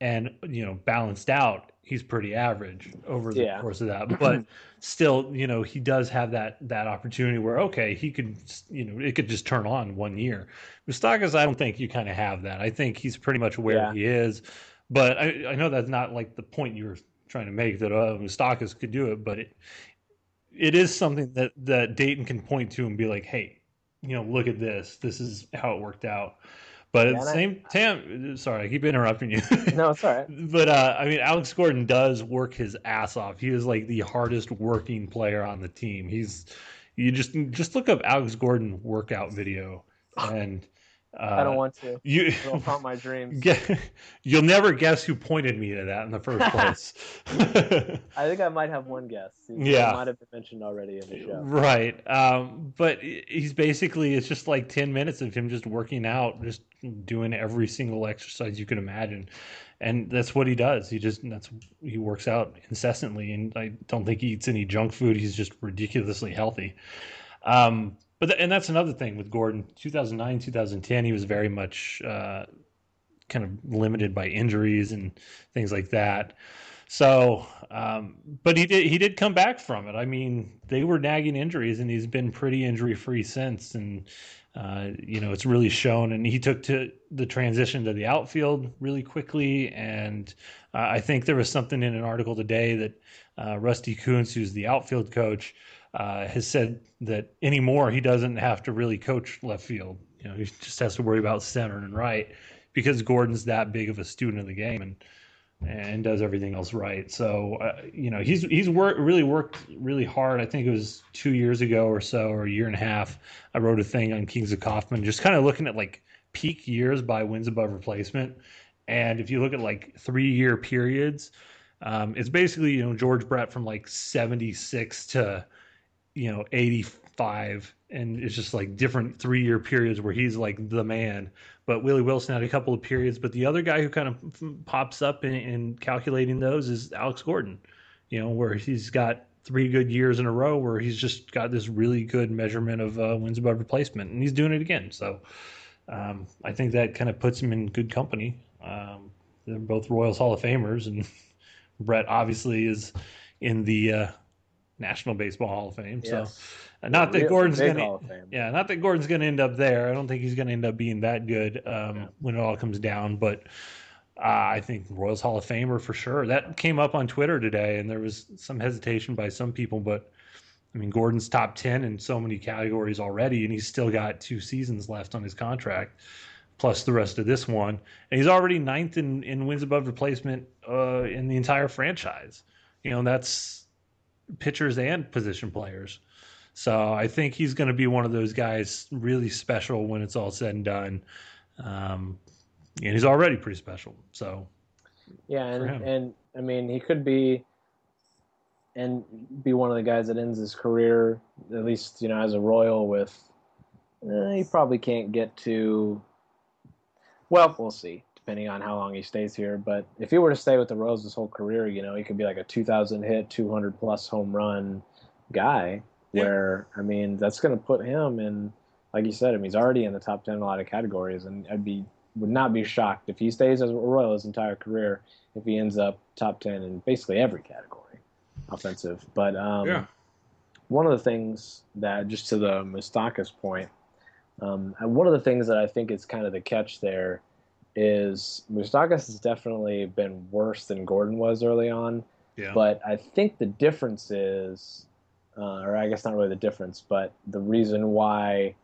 and you know, balanced out. He's pretty average over the Yeah. course of that, but still, you know, he does have that that opportunity where okay, he could, you know, it could just turn on one year. Moustakas, I don't think you kind of have that. I think he's pretty much where Yeah. he is, but I, I know that's not like the point you were trying to make that uh, Moustakas could do it, but it it is something that that Dayton can point to and be like, hey, you know, look at this. This is how it worked out. But at the and I- same time, sorry, I keep interrupting you. No, it's all right. but uh, I mean, Alex Gordon does work his ass off. He is like the hardest working player on the team. He's you just just look up Alex Gordon workout video, and uh, I don't want to. you. It'll haunt my dreams. You'll never guess who pointed me to that in the first place. I think I might have one guess. It Yeah. might have been mentioned already in the show. right. Um, but he's basically, it's just like 10 minutes of him just working out, just doing every single exercise you can imagine. And that's what he does. He just, that's, he works out incessantly. And I don't think he eats any junk food. He's just ridiculously healthy. Um, but, th- and that's another thing with Gordon. 2009, 2010, he was very much, uh, kind of limited by injuries and things like that. So, um, but he did he did come back from it. I mean, they were nagging injuries, and he's been pretty injury free since. And uh, you know, it's really shown. And he took to the transition to the outfield really quickly. And uh, I think there was something in an article today that uh, Rusty Kuntz, who's the outfield coach, uh, has said that anymore he doesn't have to really coach left field. You know, he just has to worry about center and right because Gordon's that big of a student of the game. And and does everything else right. So uh, you know he's he's worked really worked really hard. I think it was two years ago or so, or a year and a half. I wrote a thing on Kings of Kauffman, just kind of looking at like peak years by wins above replacement. And if you look at like three year periods, um, it's basically you know George Brett from like seventy six to you know eighty five and it's just like different three year periods where he's like the man. But Willie Wilson had a couple of periods. But the other guy who kind of pops up in, in calculating those is Alex Gordon, you know, where he's got three good years in a row where he's just got this really good measurement of uh, wins above replacement, and he's doing it again. So um, I think that kind of puts him in good company. Um, they're both Royals Hall of Famers, and Brett obviously is in the uh, National Baseball Hall of Fame. Yes. So not that Gordon's gonna, yeah, not that Gordon's gonna end up there. I don't think he's gonna end up being that good um, yeah. when it all comes down. But uh, I think Royals Hall of Famer for sure. That came up on Twitter today, and there was some hesitation by some people. But I mean, Gordon's top ten in so many categories already, and he's still got two seasons left on his contract, plus the rest of this one, and he's already ninth in, in wins above replacement uh, in the entire franchise. You know, that's pitchers and position players. So I think he's going to be one of those guys really special when it's all said and done. Um, and he's already pretty special. So yeah, and and I mean he could be and be one of the guys that ends his career at least you know as a Royal with. Eh, he probably can't get to. Well, we'll see depending on how long he stays here. But if he were to stay with the Royals his whole career, you know, he could be like a 2,000 hit, 200 plus home run guy where I mean that's going to put him in, like you said, I mean he's already in the top ten in a lot of categories, and I'd be would not be shocked if he stays as a Royal his entire career if he ends up top ten in basically every category, offensive. But um, yeah. one of the things that just to the Moustakas point, um, and one of the things that I think is kind of the catch there is Moustakas has definitely been worse than Gordon was early on. Yeah. But I think the difference is uh, or I guess not really the difference, but the reason why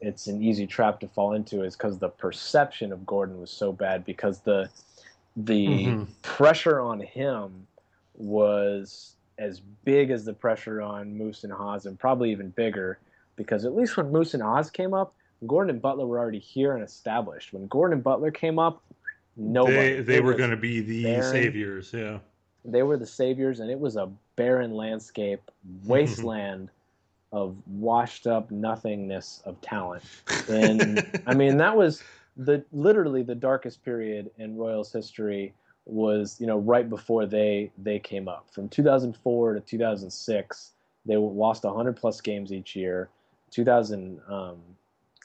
it's an easy trap to fall into is because the perception of Gordon was so bad because the the mm-hmm. pressure on him was as big as the pressure on Moose and Hos and probably even bigger because at least when Moose and Hos came up, Gordon and Butler were already here and established. When Gordon and Butler came up, nobody they, they were going to be the saviors, yeah. They were the saviors, and it was a barren landscape, wasteland of washed up nothingness of talent. And I mean, that was the literally the darkest period in Royals history was you know right before they they came up from 2004 to 2006 they lost 100 plus games each year 2000 um,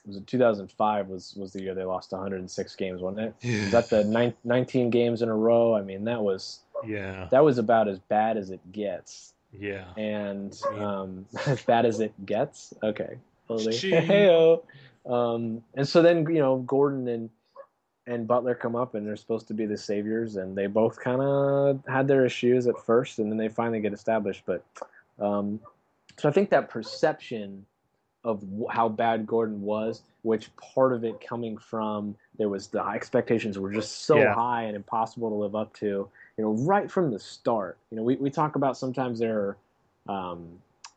was it 2005 was was the year they lost 106 games wasn't it was that the 19 games in a row i mean that was yeah. That was about as bad as it gets. Yeah. And um, as bad as it gets. Okay. hey um, and so then you know Gordon and and Butler come up and they're supposed to be the saviors and they both kind of had their issues at first and then they finally get established. But um, so I think that perception of how bad Gordon was, which part of it coming from there was the expectations were just so yeah. high and impossible to live up to you know, right from the start. You know, we, we talk about sometimes there are, um,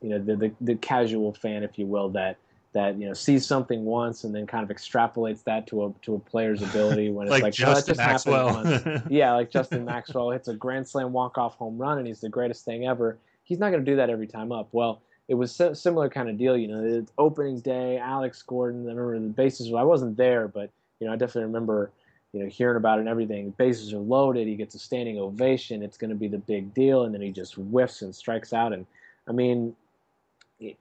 you know, the, the, the casual fan, if you will, that that you know sees something once and then kind of extrapolates that to a to a player's ability when it's like, like Justin well, just Maxwell. yeah, like Justin Maxwell hits a grand slam walk off home run and he's the greatest thing ever. He's not going to do that every time up. Well, it was a similar kind of deal. You know, opening day, Alex Gordon. I remember the bases. I wasn't there, but you know, I definitely remember you know, hearing about it and everything. Bases are loaded. He gets a standing ovation. It's going to be the big deal, and then he just whiffs and strikes out. And I mean,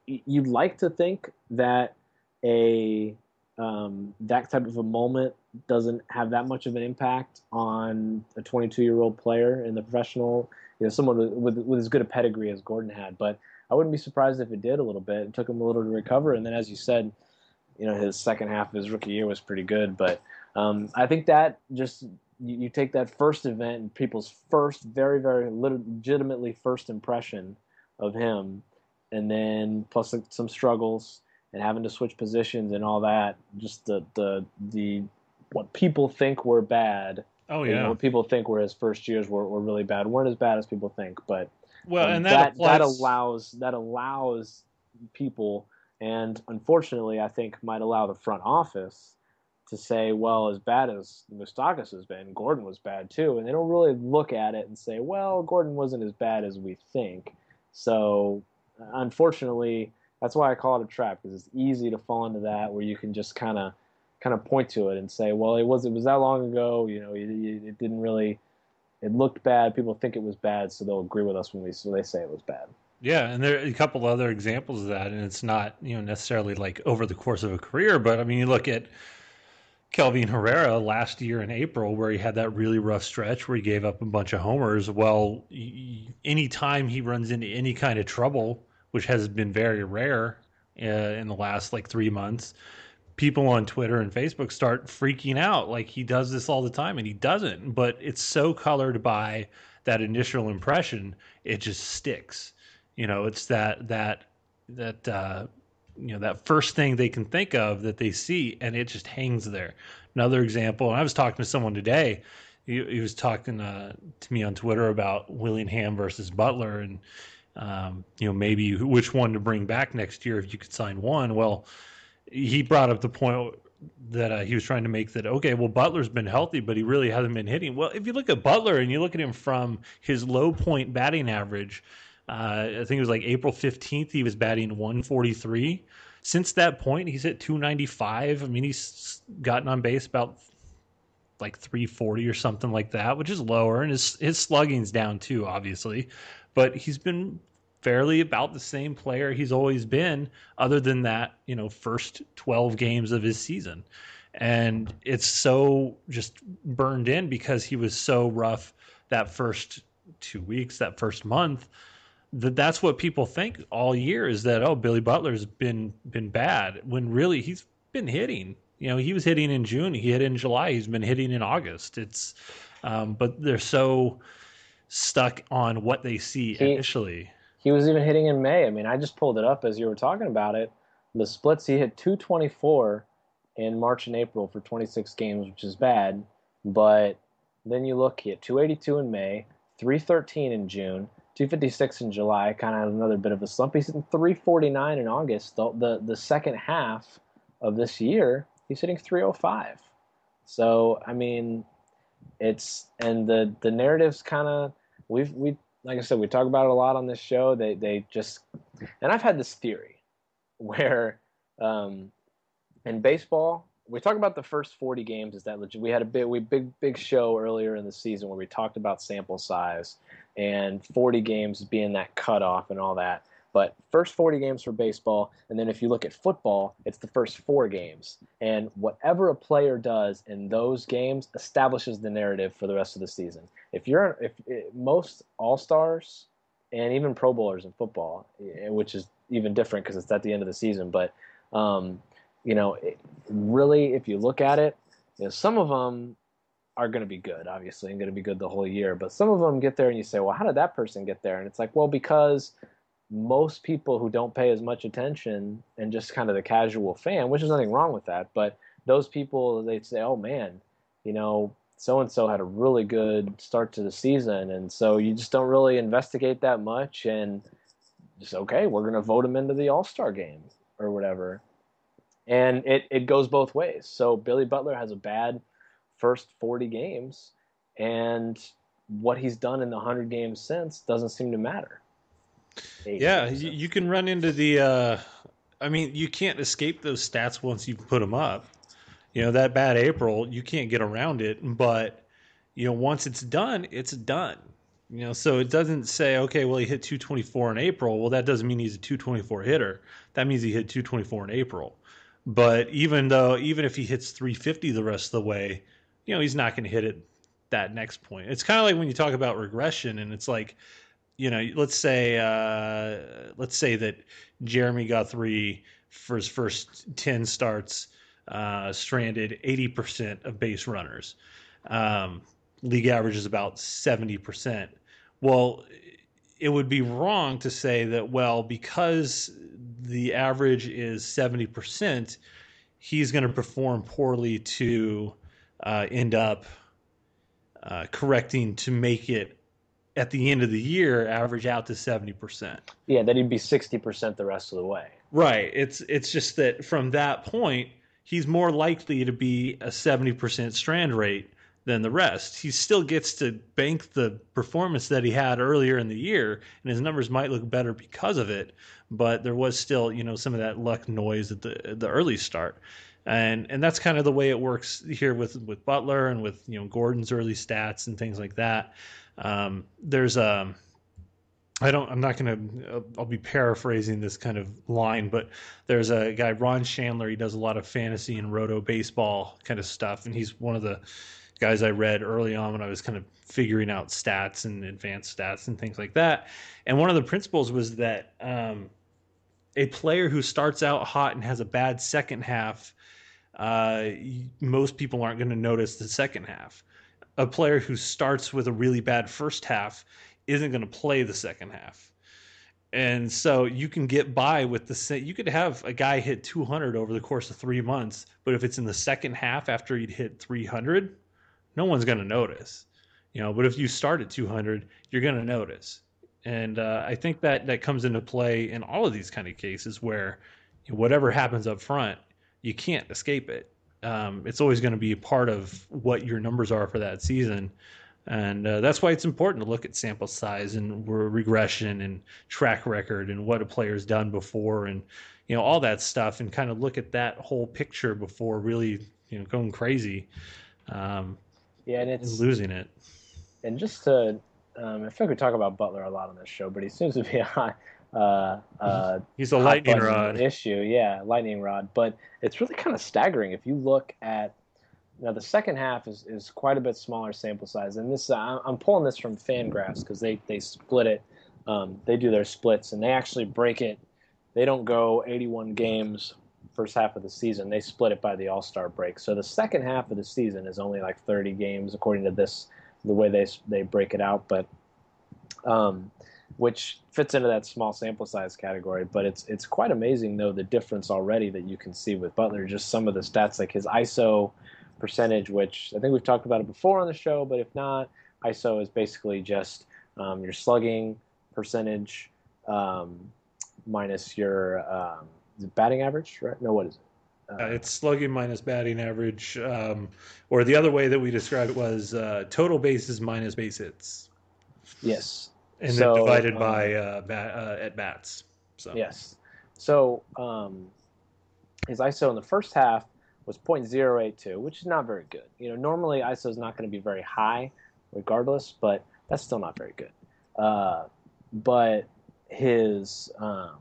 you'd like to think that a um, that type of a moment doesn't have that much of an impact on a 22 year old player in the professional, you know, someone with, with, with as good a pedigree as Gordon had. But I wouldn't be surprised if it did a little bit. It took him a little to recover, and then as you said, you know, his second half of his rookie year was pretty good. But um, I think that just you, you take that first event and people's first, very, very legitimately first impression of him, and then plus some struggles and having to switch positions and all that. Just the the the what people think were bad. Oh yeah. what people think were his first years were, were really bad weren't as bad as people think. But Well, um, and that that that allows that allows people, and unfortunately, I think might allow the front office to say, well, as bad as Moustakas has been, Gordon was bad too, and they don't really look at it and say, well, Gordon wasn't as bad as we think. So, unfortunately, that's why I call it a trap because it's easy to fall into that where you can just kind of kind of point to it and say, well, it was it was that long ago. You know, it it didn't really. It looked bad. People think it was bad, so they'll agree with us when we so they say it was bad. Yeah, and there are a couple other examples of that, and it's not you know necessarily like over the course of a career, but I mean you look at Kelvin Herrera last year in April, where he had that really rough stretch where he gave up a bunch of homers. Well, y- y- anytime he runs into any kind of trouble, which has been very rare uh, in the last like three months, people on Twitter and Facebook start freaking out like he does this all the time, and he doesn't. But it's so colored by that initial impression, it just sticks. You know, it's that that that uh, you know that first thing they can think of that they see, and it just hangs there. Another example, and I was talking to someone today. He, he was talking uh, to me on Twitter about Willingham versus Butler, and um, you know maybe which one to bring back next year if you could sign one. Well, he brought up the point that uh, he was trying to make that okay, well Butler's been healthy, but he really hasn't been hitting. Well, if you look at Butler and you look at him from his low point batting average, uh, I think it was like April fifteenth, he was batting one forty three. Since that point, he's hit two ninety five. I mean, he's gotten on base about like 340 or something like that, which is lower, and his his slugging's down too, obviously. But he's been fairly about the same player he's always been, other than that, you know, first 12 games of his season. And it's so just burned in because he was so rough that first two weeks, that first month, that that's what people think all year is that oh Billy Butler's been been bad when really he's been hitting. You know, he was hitting in June, he hit in July, he's been hitting in August. It's um, but they're so stuck on what they see He- initially. He was even hitting in May. I mean, I just pulled it up as you were talking about it. The splits he hit 224 in March and April for 26 games, which is bad. But then you look, he hit 282 in May, 313 in June, 256 in July. Kind of another bit of a slump. He's hitting 349 in August. The, the the second half of this year, he's hitting 305. So I mean, it's and the the narrative's kind of we've we like I said we talk about it a lot on this show. They they just and I've had this theory where um, in baseball we talk about the first 40 games is that legit we had a big we big big show earlier in the season where we talked about sample size and 40 games being that cutoff and all that but first 40 games for baseball and then if you look at football it's the first four games. And whatever a player does in those games establishes the narrative for the rest of the season. If you're if, if most all-stars and even pro bowlers in football eh, which is even different because it's at the end of the season but um, you know it, really if you look at it you know, some of them are going to be good obviously and going to be good the whole year but some of them get there and you say well how did that person get there? And it's like well because most people who don't pay as much attention and just kind of the casual fan, which is nothing wrong with that, but those people they say, "Oh man, you know, so and so had a really good start to the season," and so you just don't really investigate that much, and just okay, we're gonna vote him into the All Star game or whatever, and it it goes both ways. So Billy Butler has a bad first forty games, and what he's done in the hundred games since doesn't seem to matter. Yeah, you, you can run into the. Uh, I mean, you can't escape those stats once you put them up. You know that bad April, you can't get around it. But you know, once it's done, it's done. You know, so it doesn't say, okay, well, he hit 224 in April. Well, that doesn't mean he's a 224 hitter. That means he hit 224 in April. But even though, even if he hits 350 the rest of the way, you know, he's not going to hit it that next point. It's kind of like when you talk about regression, and it's like, you know, let's say, uh, let's say that Jeremy Guthrie for his first 10 starts uh, stranded 80% of base runners. Um, league average is about 70%. Well, it would be wrong to say that, well, because the average is 70%, he's going to perform poorly to uh, end up uh, correcting to make it at the end of the year average out to 70%. Yeah, that he'd be 60% the rest of the way. Right. It's it's just that from that point, he's more likely to be a 70% strand rate than the rest. He still gets to bank the performance that he had earlier in the year, and his numbers might look better because of it. But there was still, you know, some of that luck noise at the the early start, and and that's kind of the way it works here with with Butler and with you know Gordon's early stats and things like that. Um, there's a um, I don't. I'm not going to. I'll be paraphrasing this kind of line, but there's a guy, Ron Shandler. He does a lot of fantasy and roto baseball kind of stuff, and he's one of the guys I read early on when I was kind of figuring out stats and advanced stats and things like that. And one of the principles was that um, a player who starts out hot and has a bad second half, uh, most people aren't going to notice the second half. A player who starts with a really bad first half isn't going to play the second half. And so you can get by with the same. You could have a guy hit 200 over the course of three months, but if it's in the second half after he'd hit 300, no one's going to notice. You know, but if you start at 200, you're going to notice. And uh, I think that that comes into play in all of these kind of cases where whatever happens up front, you can't escape it. Um, it's always going to be a part of what your numbers are for that season. And uh, that's why it's important to look at sample size and regression and track record and what a player's done before and you know all that stuff and kind of look at that whole picture before really you know going crazy um, yeah and it's losing it. And just to um, i like we talk about butler a lot on this show but he seems to be a high uh, uh, he's a lightning rod issue yeah lightning rod but it's really kind of staggering if you look at now the second half is, is quite a bit smaller sample size, and this uh, I'm pulling this from Fangraphs because they they split it. Um, they do their splits and they actually break it. They don't go 81 games first half of the season. They split it by the All Star break. So the second half of the season is only like 30 games according to this the way they they break it out, but um, which fits into that small sample size category. But it's it's quite amazing though the difference already that you can see with Butler. Just some of the stats like his ISO percentage, which I think we've talked about it before on the show, but if not, ISO is basically just um, your slugging percentage um, minus your um, batting average, right? No, what is it? Uh, uh, it's slugging minus batting average, um, or the other way that we described it was uh, total bases minus base hits. Yes, and so, then divided um, by uh, bat, uh, at bats. So yes, so um, his ISO in the first half was 0.082, which is not very good. You know, normally ISO is not going to be very high, regardless, but that's still not very good. Uh, but his um,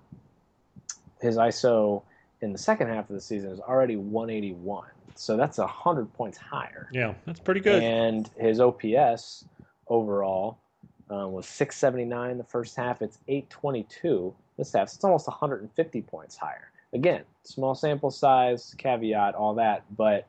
his ISO in the second half of the season is already 181, so that's hundred points higher. Yeah, that's pretty good. And his OPS overall um, was 679 the first half. It's 822 this half. So it's almost 150 points higher again, small sample size, caveat, all that, but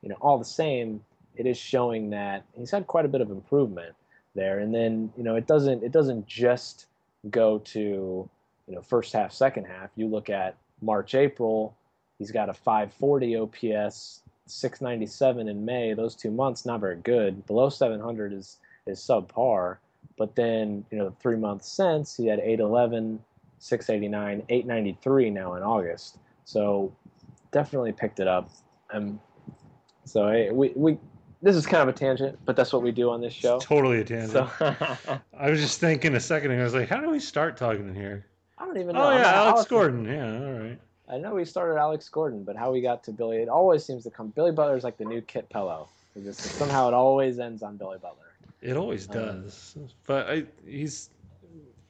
you know, all the same, it is showing that he's had quite a bit of improvement there. And then, you know, it doesn't it doesn't just go to, you know, first half, second half. You look at March, April, he's got a 540 OPS, 697 in May. Those two months not very good. Below 700 is is subpar. But then, you know, three months since, he had 811, 689, 893 now in August. So definitely picked it up. Um, so hey, we we this is kind of a tangent, but that's what we do on this show. It's totally a tangent. So I was just thinking a second ago. I was like, how do we start talking in here? I don't even know. Oh yeah, Alex, Alex Gordon. Yeah, all right. I know we started Alex Gordon, but how we got to Billy, it always seems to come. Billy Butler's like the new Kit Pellow. Just, somehow it always ends on Billy Butler. It always um, does. Um, but I, he's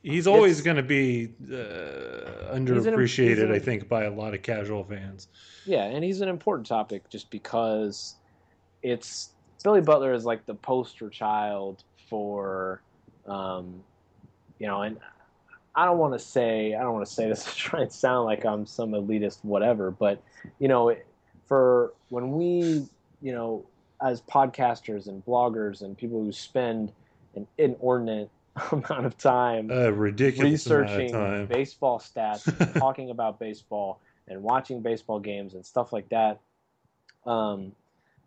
He's always going to be uh, He's an- underappreciated, an- I think, by a lot of casual fans. Yeah, and he's an important topic just because it's Billy Butler is like the poster child for, um, you know, and I don't want to say I don't want to say this to try and sound like I'm some elitist whatever, but you know, for when we, you know, as podcasters and bloggers and people who spend an inordinate amount of time A ridiculous amount of researching time. baseball stats, talking about baseball, and watching baseball games and stuff like that. Um,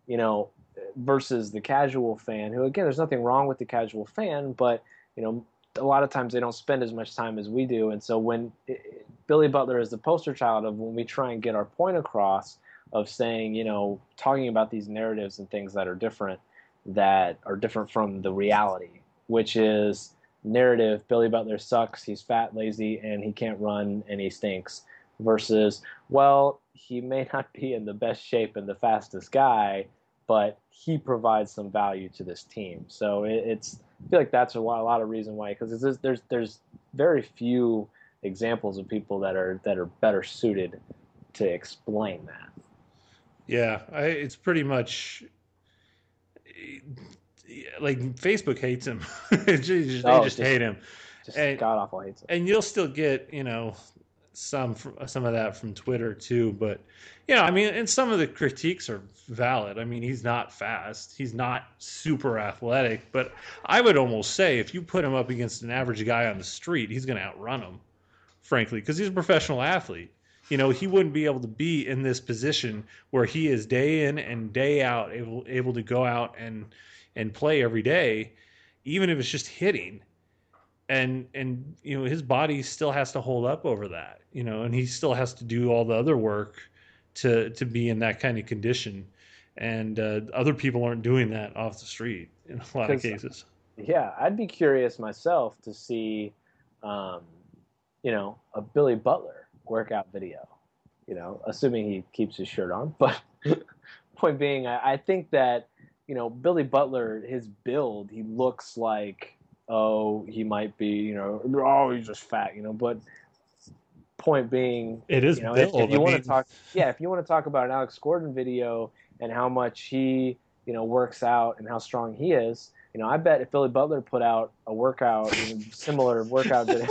you know, versus the casual fan, who again, there's nothing wrong with the casual fan, but you know, a lot of times they don't spend as much time as we do, and so when it, Billy Butler is the poster child of when we try and get our point across of saying, you know, talking about these narratives and things that are different, that are different from the reality, which is narrative Billy Butler sucks, he's fat, lazy, and he can't run and he stinks, versus, well, he may not be in the best shape and the fastest guy, but he provides some value to this team. So it, it's, I feel like that's a lot, a lot of reason why, because there's, there's very few examples of people that are, that are better suited to explain that. Yeah, I, it's pretty much like Facebook hates him. they just, Oh, they just hate him, Just And- god awful hates it. and you'll still get you know some some of that from Twitter too. But you know, I mean, and some of the critiques are valid. I mean, he's not fast, he's not super athletic, but I would almost say if you put him up against an average guy on the street, he's going to outrun him, frankly, because he's a professional athlete. You know, he wouldn't be able to be in this position where he is day in and day out able able to go out and and play every day, even if it's just hitting. And and you know his body still has to hold up over that, you know, and he still has to do all the other work to to be in that kind of condition. And uh, other people aren't doing that off the street in a lot of cases. Yeah, I'd be curious myself to see, um, you know, a Billy Butler workout video. You know, assuming he keeps his shirt on. But point being, I, I think that you know Billy Butler, his build, he looks like oh he might be you know oh he's just fat you know. But point being, It is you know, if, if you I want mean- to talk, yeah, if you want to talk about an Alex Gordon video and how much he, you know, works out and how strong he is, you know, I bet if Billy Butler put out a workout, similar workout video,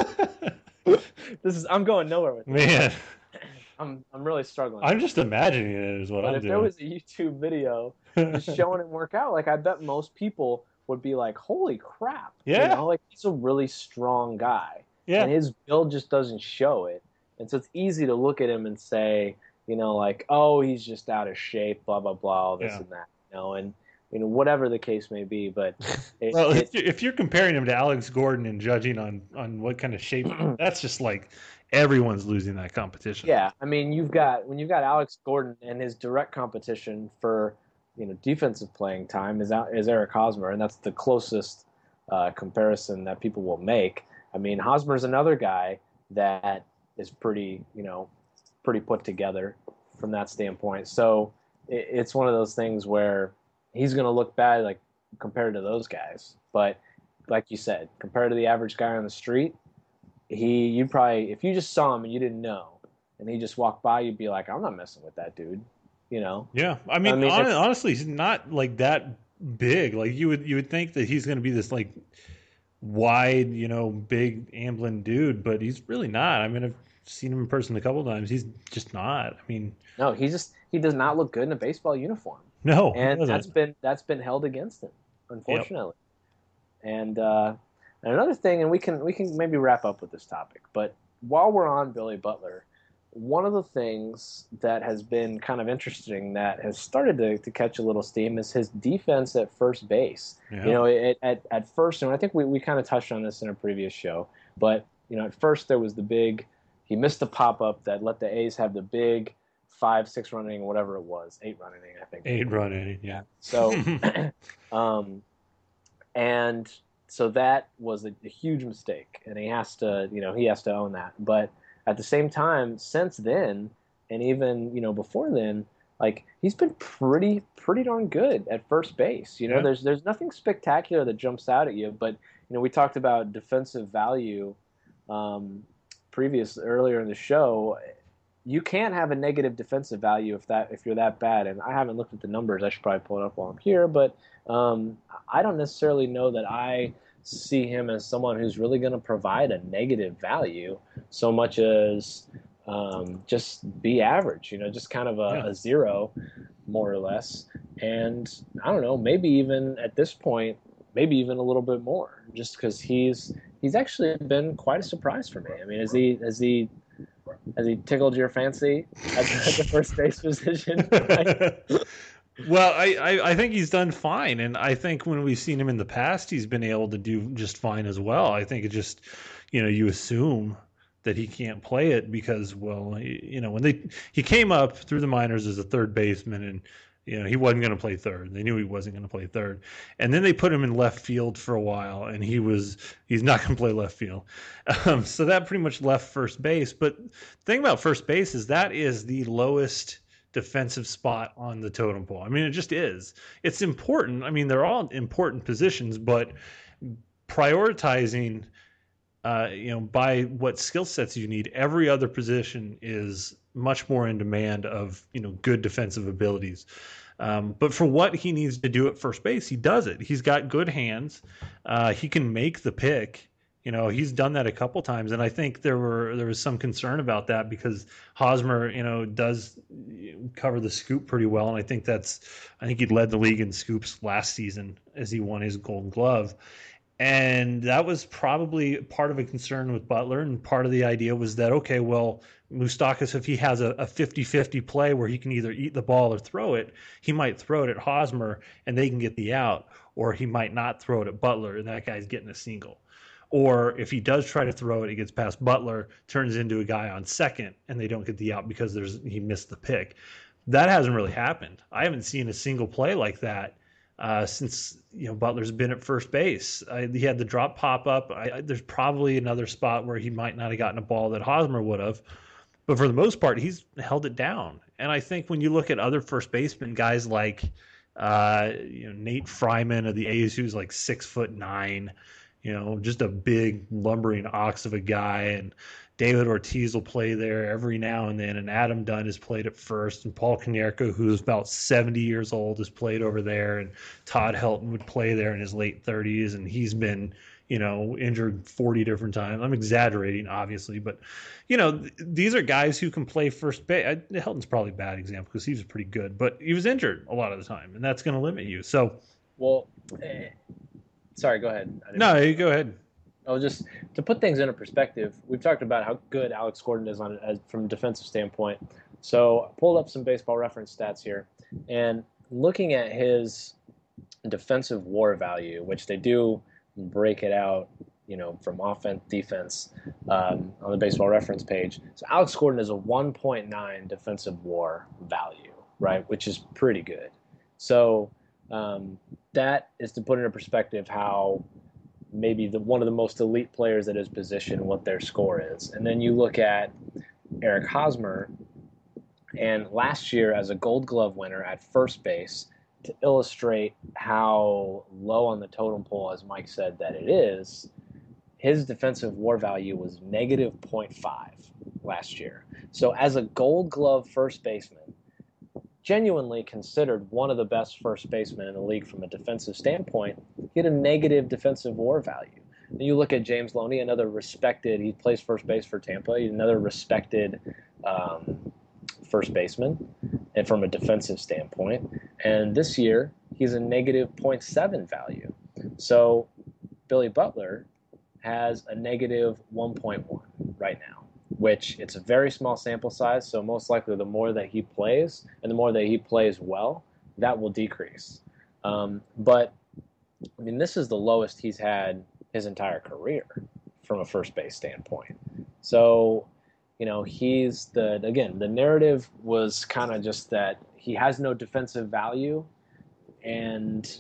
this is I'm going nowhere with this. Man, I'm I'm really struggling. I'm just imagining it is what but I'm if doing. there was a YouTube video just showing him work out, like I bet most people would be like, "Holy crap!" Yeah. you know, like he's a really strong guy yeah, and his build just doesn't show it. And so it's easy to look at him and say, you know, like, oh, he's just out of shape, blah blah blah, all this Yeah. and that, you know, and you know whatever the case may be. But it, well, it- if you're, comparing him to Alex Gordon and judging on on what kind of shape, that's just like everyone's losing that competition. yeah, I mean, you've got when you've got Alex Gordon and his direct competition for you know defensive playing time is out is Eric Hosmer, and that's the closest uh, comparison that people will make. I mean, Hosmer's another guy that is pretty, you know, pretty put together from that standpoint. So it, it's one of those things where he's going to look bad, like compared to those guys. But like you said, compared to the average guy on the street, he, you probably, if you just saw him and you didn't know, and he just walked by, you'd be like, I'm not messing with that dude, you know? Yeah, I mean, I mean, hon- honestly, he's not like that big. Like you would you would think that he's going to be this like wide, you know, big ambling dude, but he's really not. I mean, I've seen him in person a couple times. He's just not. I mean, No, he just, he does not look good in a baseball uniform. No, and that's been that's been held against him, unfortunately. And uh, and another thing, and we can we can maybe wrap up with this topic, but while we're on Billy Butler, one of the things that has been kind of interesting that has started to, to catch a little steam is his defense at first base. Yeah. You know, at, at, at first, and I think we, we kind of touched on this in a previous show, but, you know, at first there was the big, he missed the pop up that let the A's have the big five, six run inning, whatever it was, eight run inning, I think. eight run inning. Yeah, So, um, and so that was a, a huge mistake, and he has to, you know, he has to own that. But at the same time, since then, and even you know before then, like he's been pretty, pretty darn good at first base. You know, Yeah. there's there's nothing spectacular that jumps out at you, but you know, we talked about defensive value um, previous earlier in the show, you can't have a negative defensive value if that if you're that bad. And I haven't looked at the numbers. I should probably pull it up while I'm here. But um, I don't necessarily know that I see him as someone who's really going to provide a negative value so much as um, just be average. You know, just kind of a, Yeah. a zero, more or less. And I don't know, maybe even at this point, maybe even a little bit more, just because he's he's actually been quite a surprise for me. I mean, has he has he has he tickled your fancy at the, first base position? well, I, I, I think he's done fine, and I think when we've seen him in the past, he's been able to do just fine as well. I think it just, you know, you assume that he can't play it because, well, you know, when they he came up through the minors as a third baseman, and you know he wasn't going to play third. They knew he wasn't going to play third, and then they put him in left field for a while, and he was he's not going to play left field. Um, so that pretty much left first base. But the thing about first base is that is the lowest defensive spot on the totem pole. I mean, it just is. It's important. I mean, they're all important positions, but prioritizing, uh, you know, by what skill sets you need, every other position is much more in demand of you know good defensive abilities. Um, but for what he needs to do at first base, he does it. He's got good hands. Uh, he can make the pick. You know, he's done that a couple times, and I think there were there was some concern about that because Hosmer, you know, does cover the scoop pretty well, and I think that's I think he led the league in scoops last season as he won his Gold Glove, and that was probably part of a concern with Butler, and part of the idea was that okay, well, Moustakas, if he has a, a 50-50 play where he can either eat the ball or throw it, he might throw it at Hosmer and they can get the out, or he might not throw it at Butler and that guy's getting a single. Or if he does try to throw it, it gets past Butler, turns into a guy on second, and they don't get the out because there's he missed the pick. That hasn't really happened. I haven't seen a single play like that uh, since you know Butler's been at first base. I, he had the drop pop up. I, I- there's probably another spot where he might not have gotten a ball that Hosmer would have, but for the most part, he's held it down. And I think when you look at other first basemen, guys like uh, you know Nate Freiman of the A's, who's like six foot nine, you know, just a big lumbering ox of a guy, and David Ortiz will play there every now and then, and Adam Dunn has played at first, and Paul Konerko, who's about 70 years old, has played over there, and Todd Helton would play there in his late 30s, and he's been, you know, injured 40 different times. I'm exaggerating, obviously, but, you know, th- these are guys who can play first base. I- Helton's probably a bad example because he was pretty good, but he was injured a lot of the time, and that's going to limit you. So, well, eh, sorry, go ahead. No, you go ahead. Oh, just to put things into perspective, we've talked about how good Alex Gordon is on as, from a defensive standpoint. So I pulled up some baseball reference stats here, and looking at his defensive WAR value, which they do break it out, you know, from offense, defense um, on the baseball reference page. So Alex Gordon is a 1.9 defensive WAR value, right, which is pretty good. So um, that is to put into perspective how maybe the one of the most elite players at his position, what their score is. And then you look at Eric Hosmer, and last year as a Gold Glove winner at first base, to illustrate how low on the totem pole, as Mike said, that it is, his defensive WAR value was negative 0.5 last year. So as a Gold Glove first baseman, genuinely considered one of the best first basemen in the league from a defensive standpoint, he had a negative defensive WAR value. And you look at James Loney, another respected. He plays first base for Tampa. He's another respected um, first baseman, and from a defensive standpoint. And this year, he's a negative 0.7 value. So Billy Butler has a negative 1.1 right now which it's a very small sample size. So most likely, the more that he plays and the more that he plays well, that will decrease. Um, but I mean, this is the lowest he's had his entire career from a first base standpoint. So, you know, he's the again the narrative was kind of just that he has no defensive value, and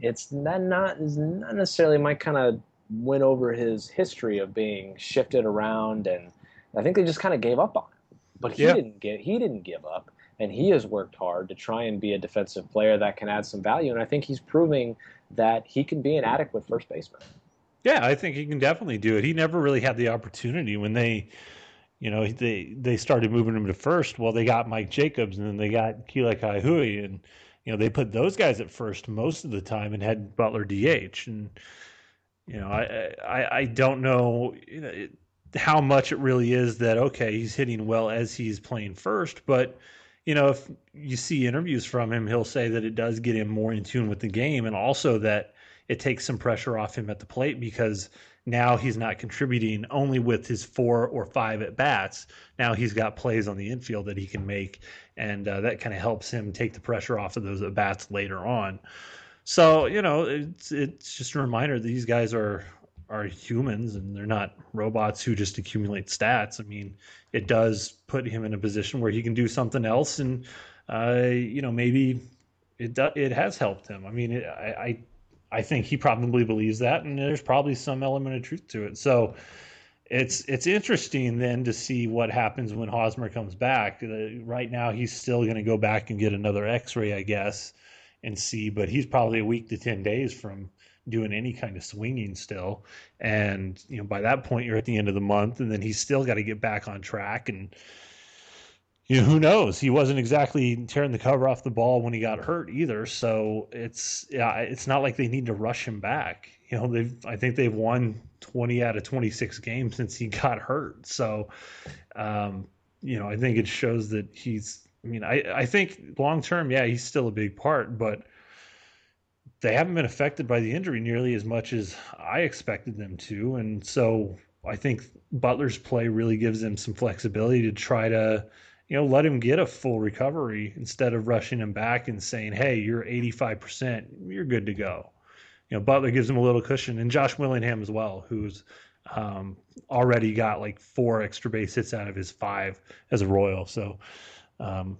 it's not not is not necessarily my kind of went over his history of being shifted around and I think they just kind of gave up on him. But he Yeah. didn't get he didn't give up and he has worked hard to try and be a defensive player that can add some value and I think he's proving that he can be an adequate first baseman. Yeah, I think he can definitely do it. He never really had the opportunity when they, you know, they they started moving him to first. Well, they got Mike Jacobs and then they got Kila Ka'aihue and you know they put those guys at first most of the time and had Butler DH and you know I I, I don't know, how much it really is that okay he's hitting well as he's playing first, but you know if you see interviews from him, he'll say that it does get him more in tune with the game and also that it takes some pressure off him at the plate because now he's not contributing only with his four or five at bats. Now he's got plays on the infield that he can make, and uh, that kind of helps him take the pressure off of those at bats later on. So you know, it's it's just a reminder that these guys are are humans and they're not robots who just accumulate stats. I mean, it does put him in a position where he can do something else, and uh, you know, maybe it do, it has helped him. I mean, it, I, I I think he probably believes that, and there's probably some element of truth to it. So it's it's interesting then to see what happens when Hosmer comes back. Uh, right now, he's still going to go back and get another X-ray, I guess, and see. But he's probably a week to ten days from doing any kind of swinging still. And you know, by that point, you're at the end of the month, and then he's still got to get back on track and you know, who knows? He wasn't exactly tearing the cover off the ball when he got hurt either. So it's yeah, it's not like they need to rush him back. You know, they've I think they've won 20 out of 26 games since he got hurt. So, um, you know, I think it shows that he's. I mean, I I think long term, yeah, he's still a big part, but they haven't been affected by the injury nearly as much as I expected them to, and so I think Butler's play really gives them some flexibility to try to you know, let him get a full recovery instead of rushing him back and saying, "Hey, you're 85%, you're good to go." You know, Butler gives him a little cushion, and Josh Willingham as well, who's um, already got like four extra base hits out of his five as a Royal. So, um,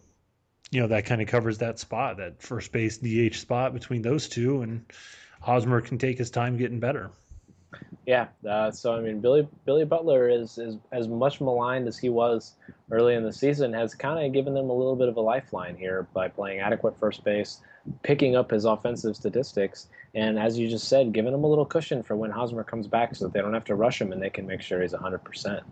you know, that kind of covers that spot, that first base DH spot between those two, and Hosmer can take his time getting better. Yeah, uh, so I mean, Billy Billy Butler is, is as much maligned as he was early in the season. Has kind of given them a little bit of a lifeline here by playing adequate first base, picking up his offensive statistics, and as you just said, giving him a little cushion for when Hosmer comes back, so that they don't have to rush him and they can make sure he's 100. Um, percent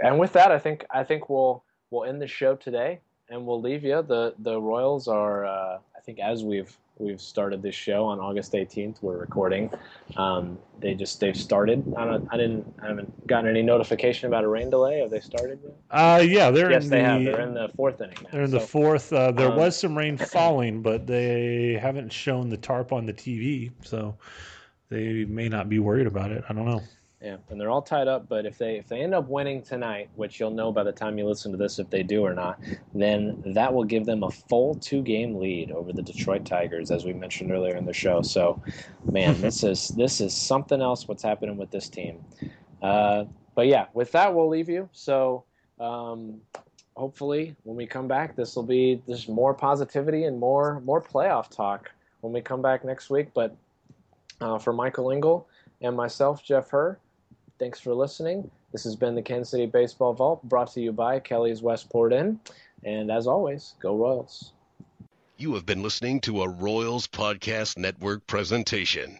And with that, I think I think we'll we'll end the show today, and we'll leave you. the The Royals are, uh, I think, as we've we've started this show on August 18th. We're recording. Um, they just they've started. I don't. I didn't. I haven't gotten any notification about a rain delay. Have they started yet? Uh, yeah, they're yes, in they the, have. They're in the fourth inning. Now, They're in so, the fourth. Uh, there um, was some rain falling, but they haven't shown the tarp on the TV, so they may not be worried about it. I don't know. Yeah, and they're all tied up. But if they if they end up winning tonight, which you'll know by the time you listen to this if they do or not, then that will give them a full two game lead over the Detroit Tigers, as we mentioned earlier in the show. So, man, this is this is something else. What's happening with this team? Uh, but yeah, with that, we'll leave you. So. Um, hopefully, when we come back, this will be there's more positivity and more more playoff talk when we come back next week. But uh, for Michael Engel and myself, Jeff Herr, thanks for listening. This has been the Kansas City Baseball Vault brought to you by Kelly's Westport Inn. And as always, go Royals. You have been listening to a Royals Podcast Network presentation.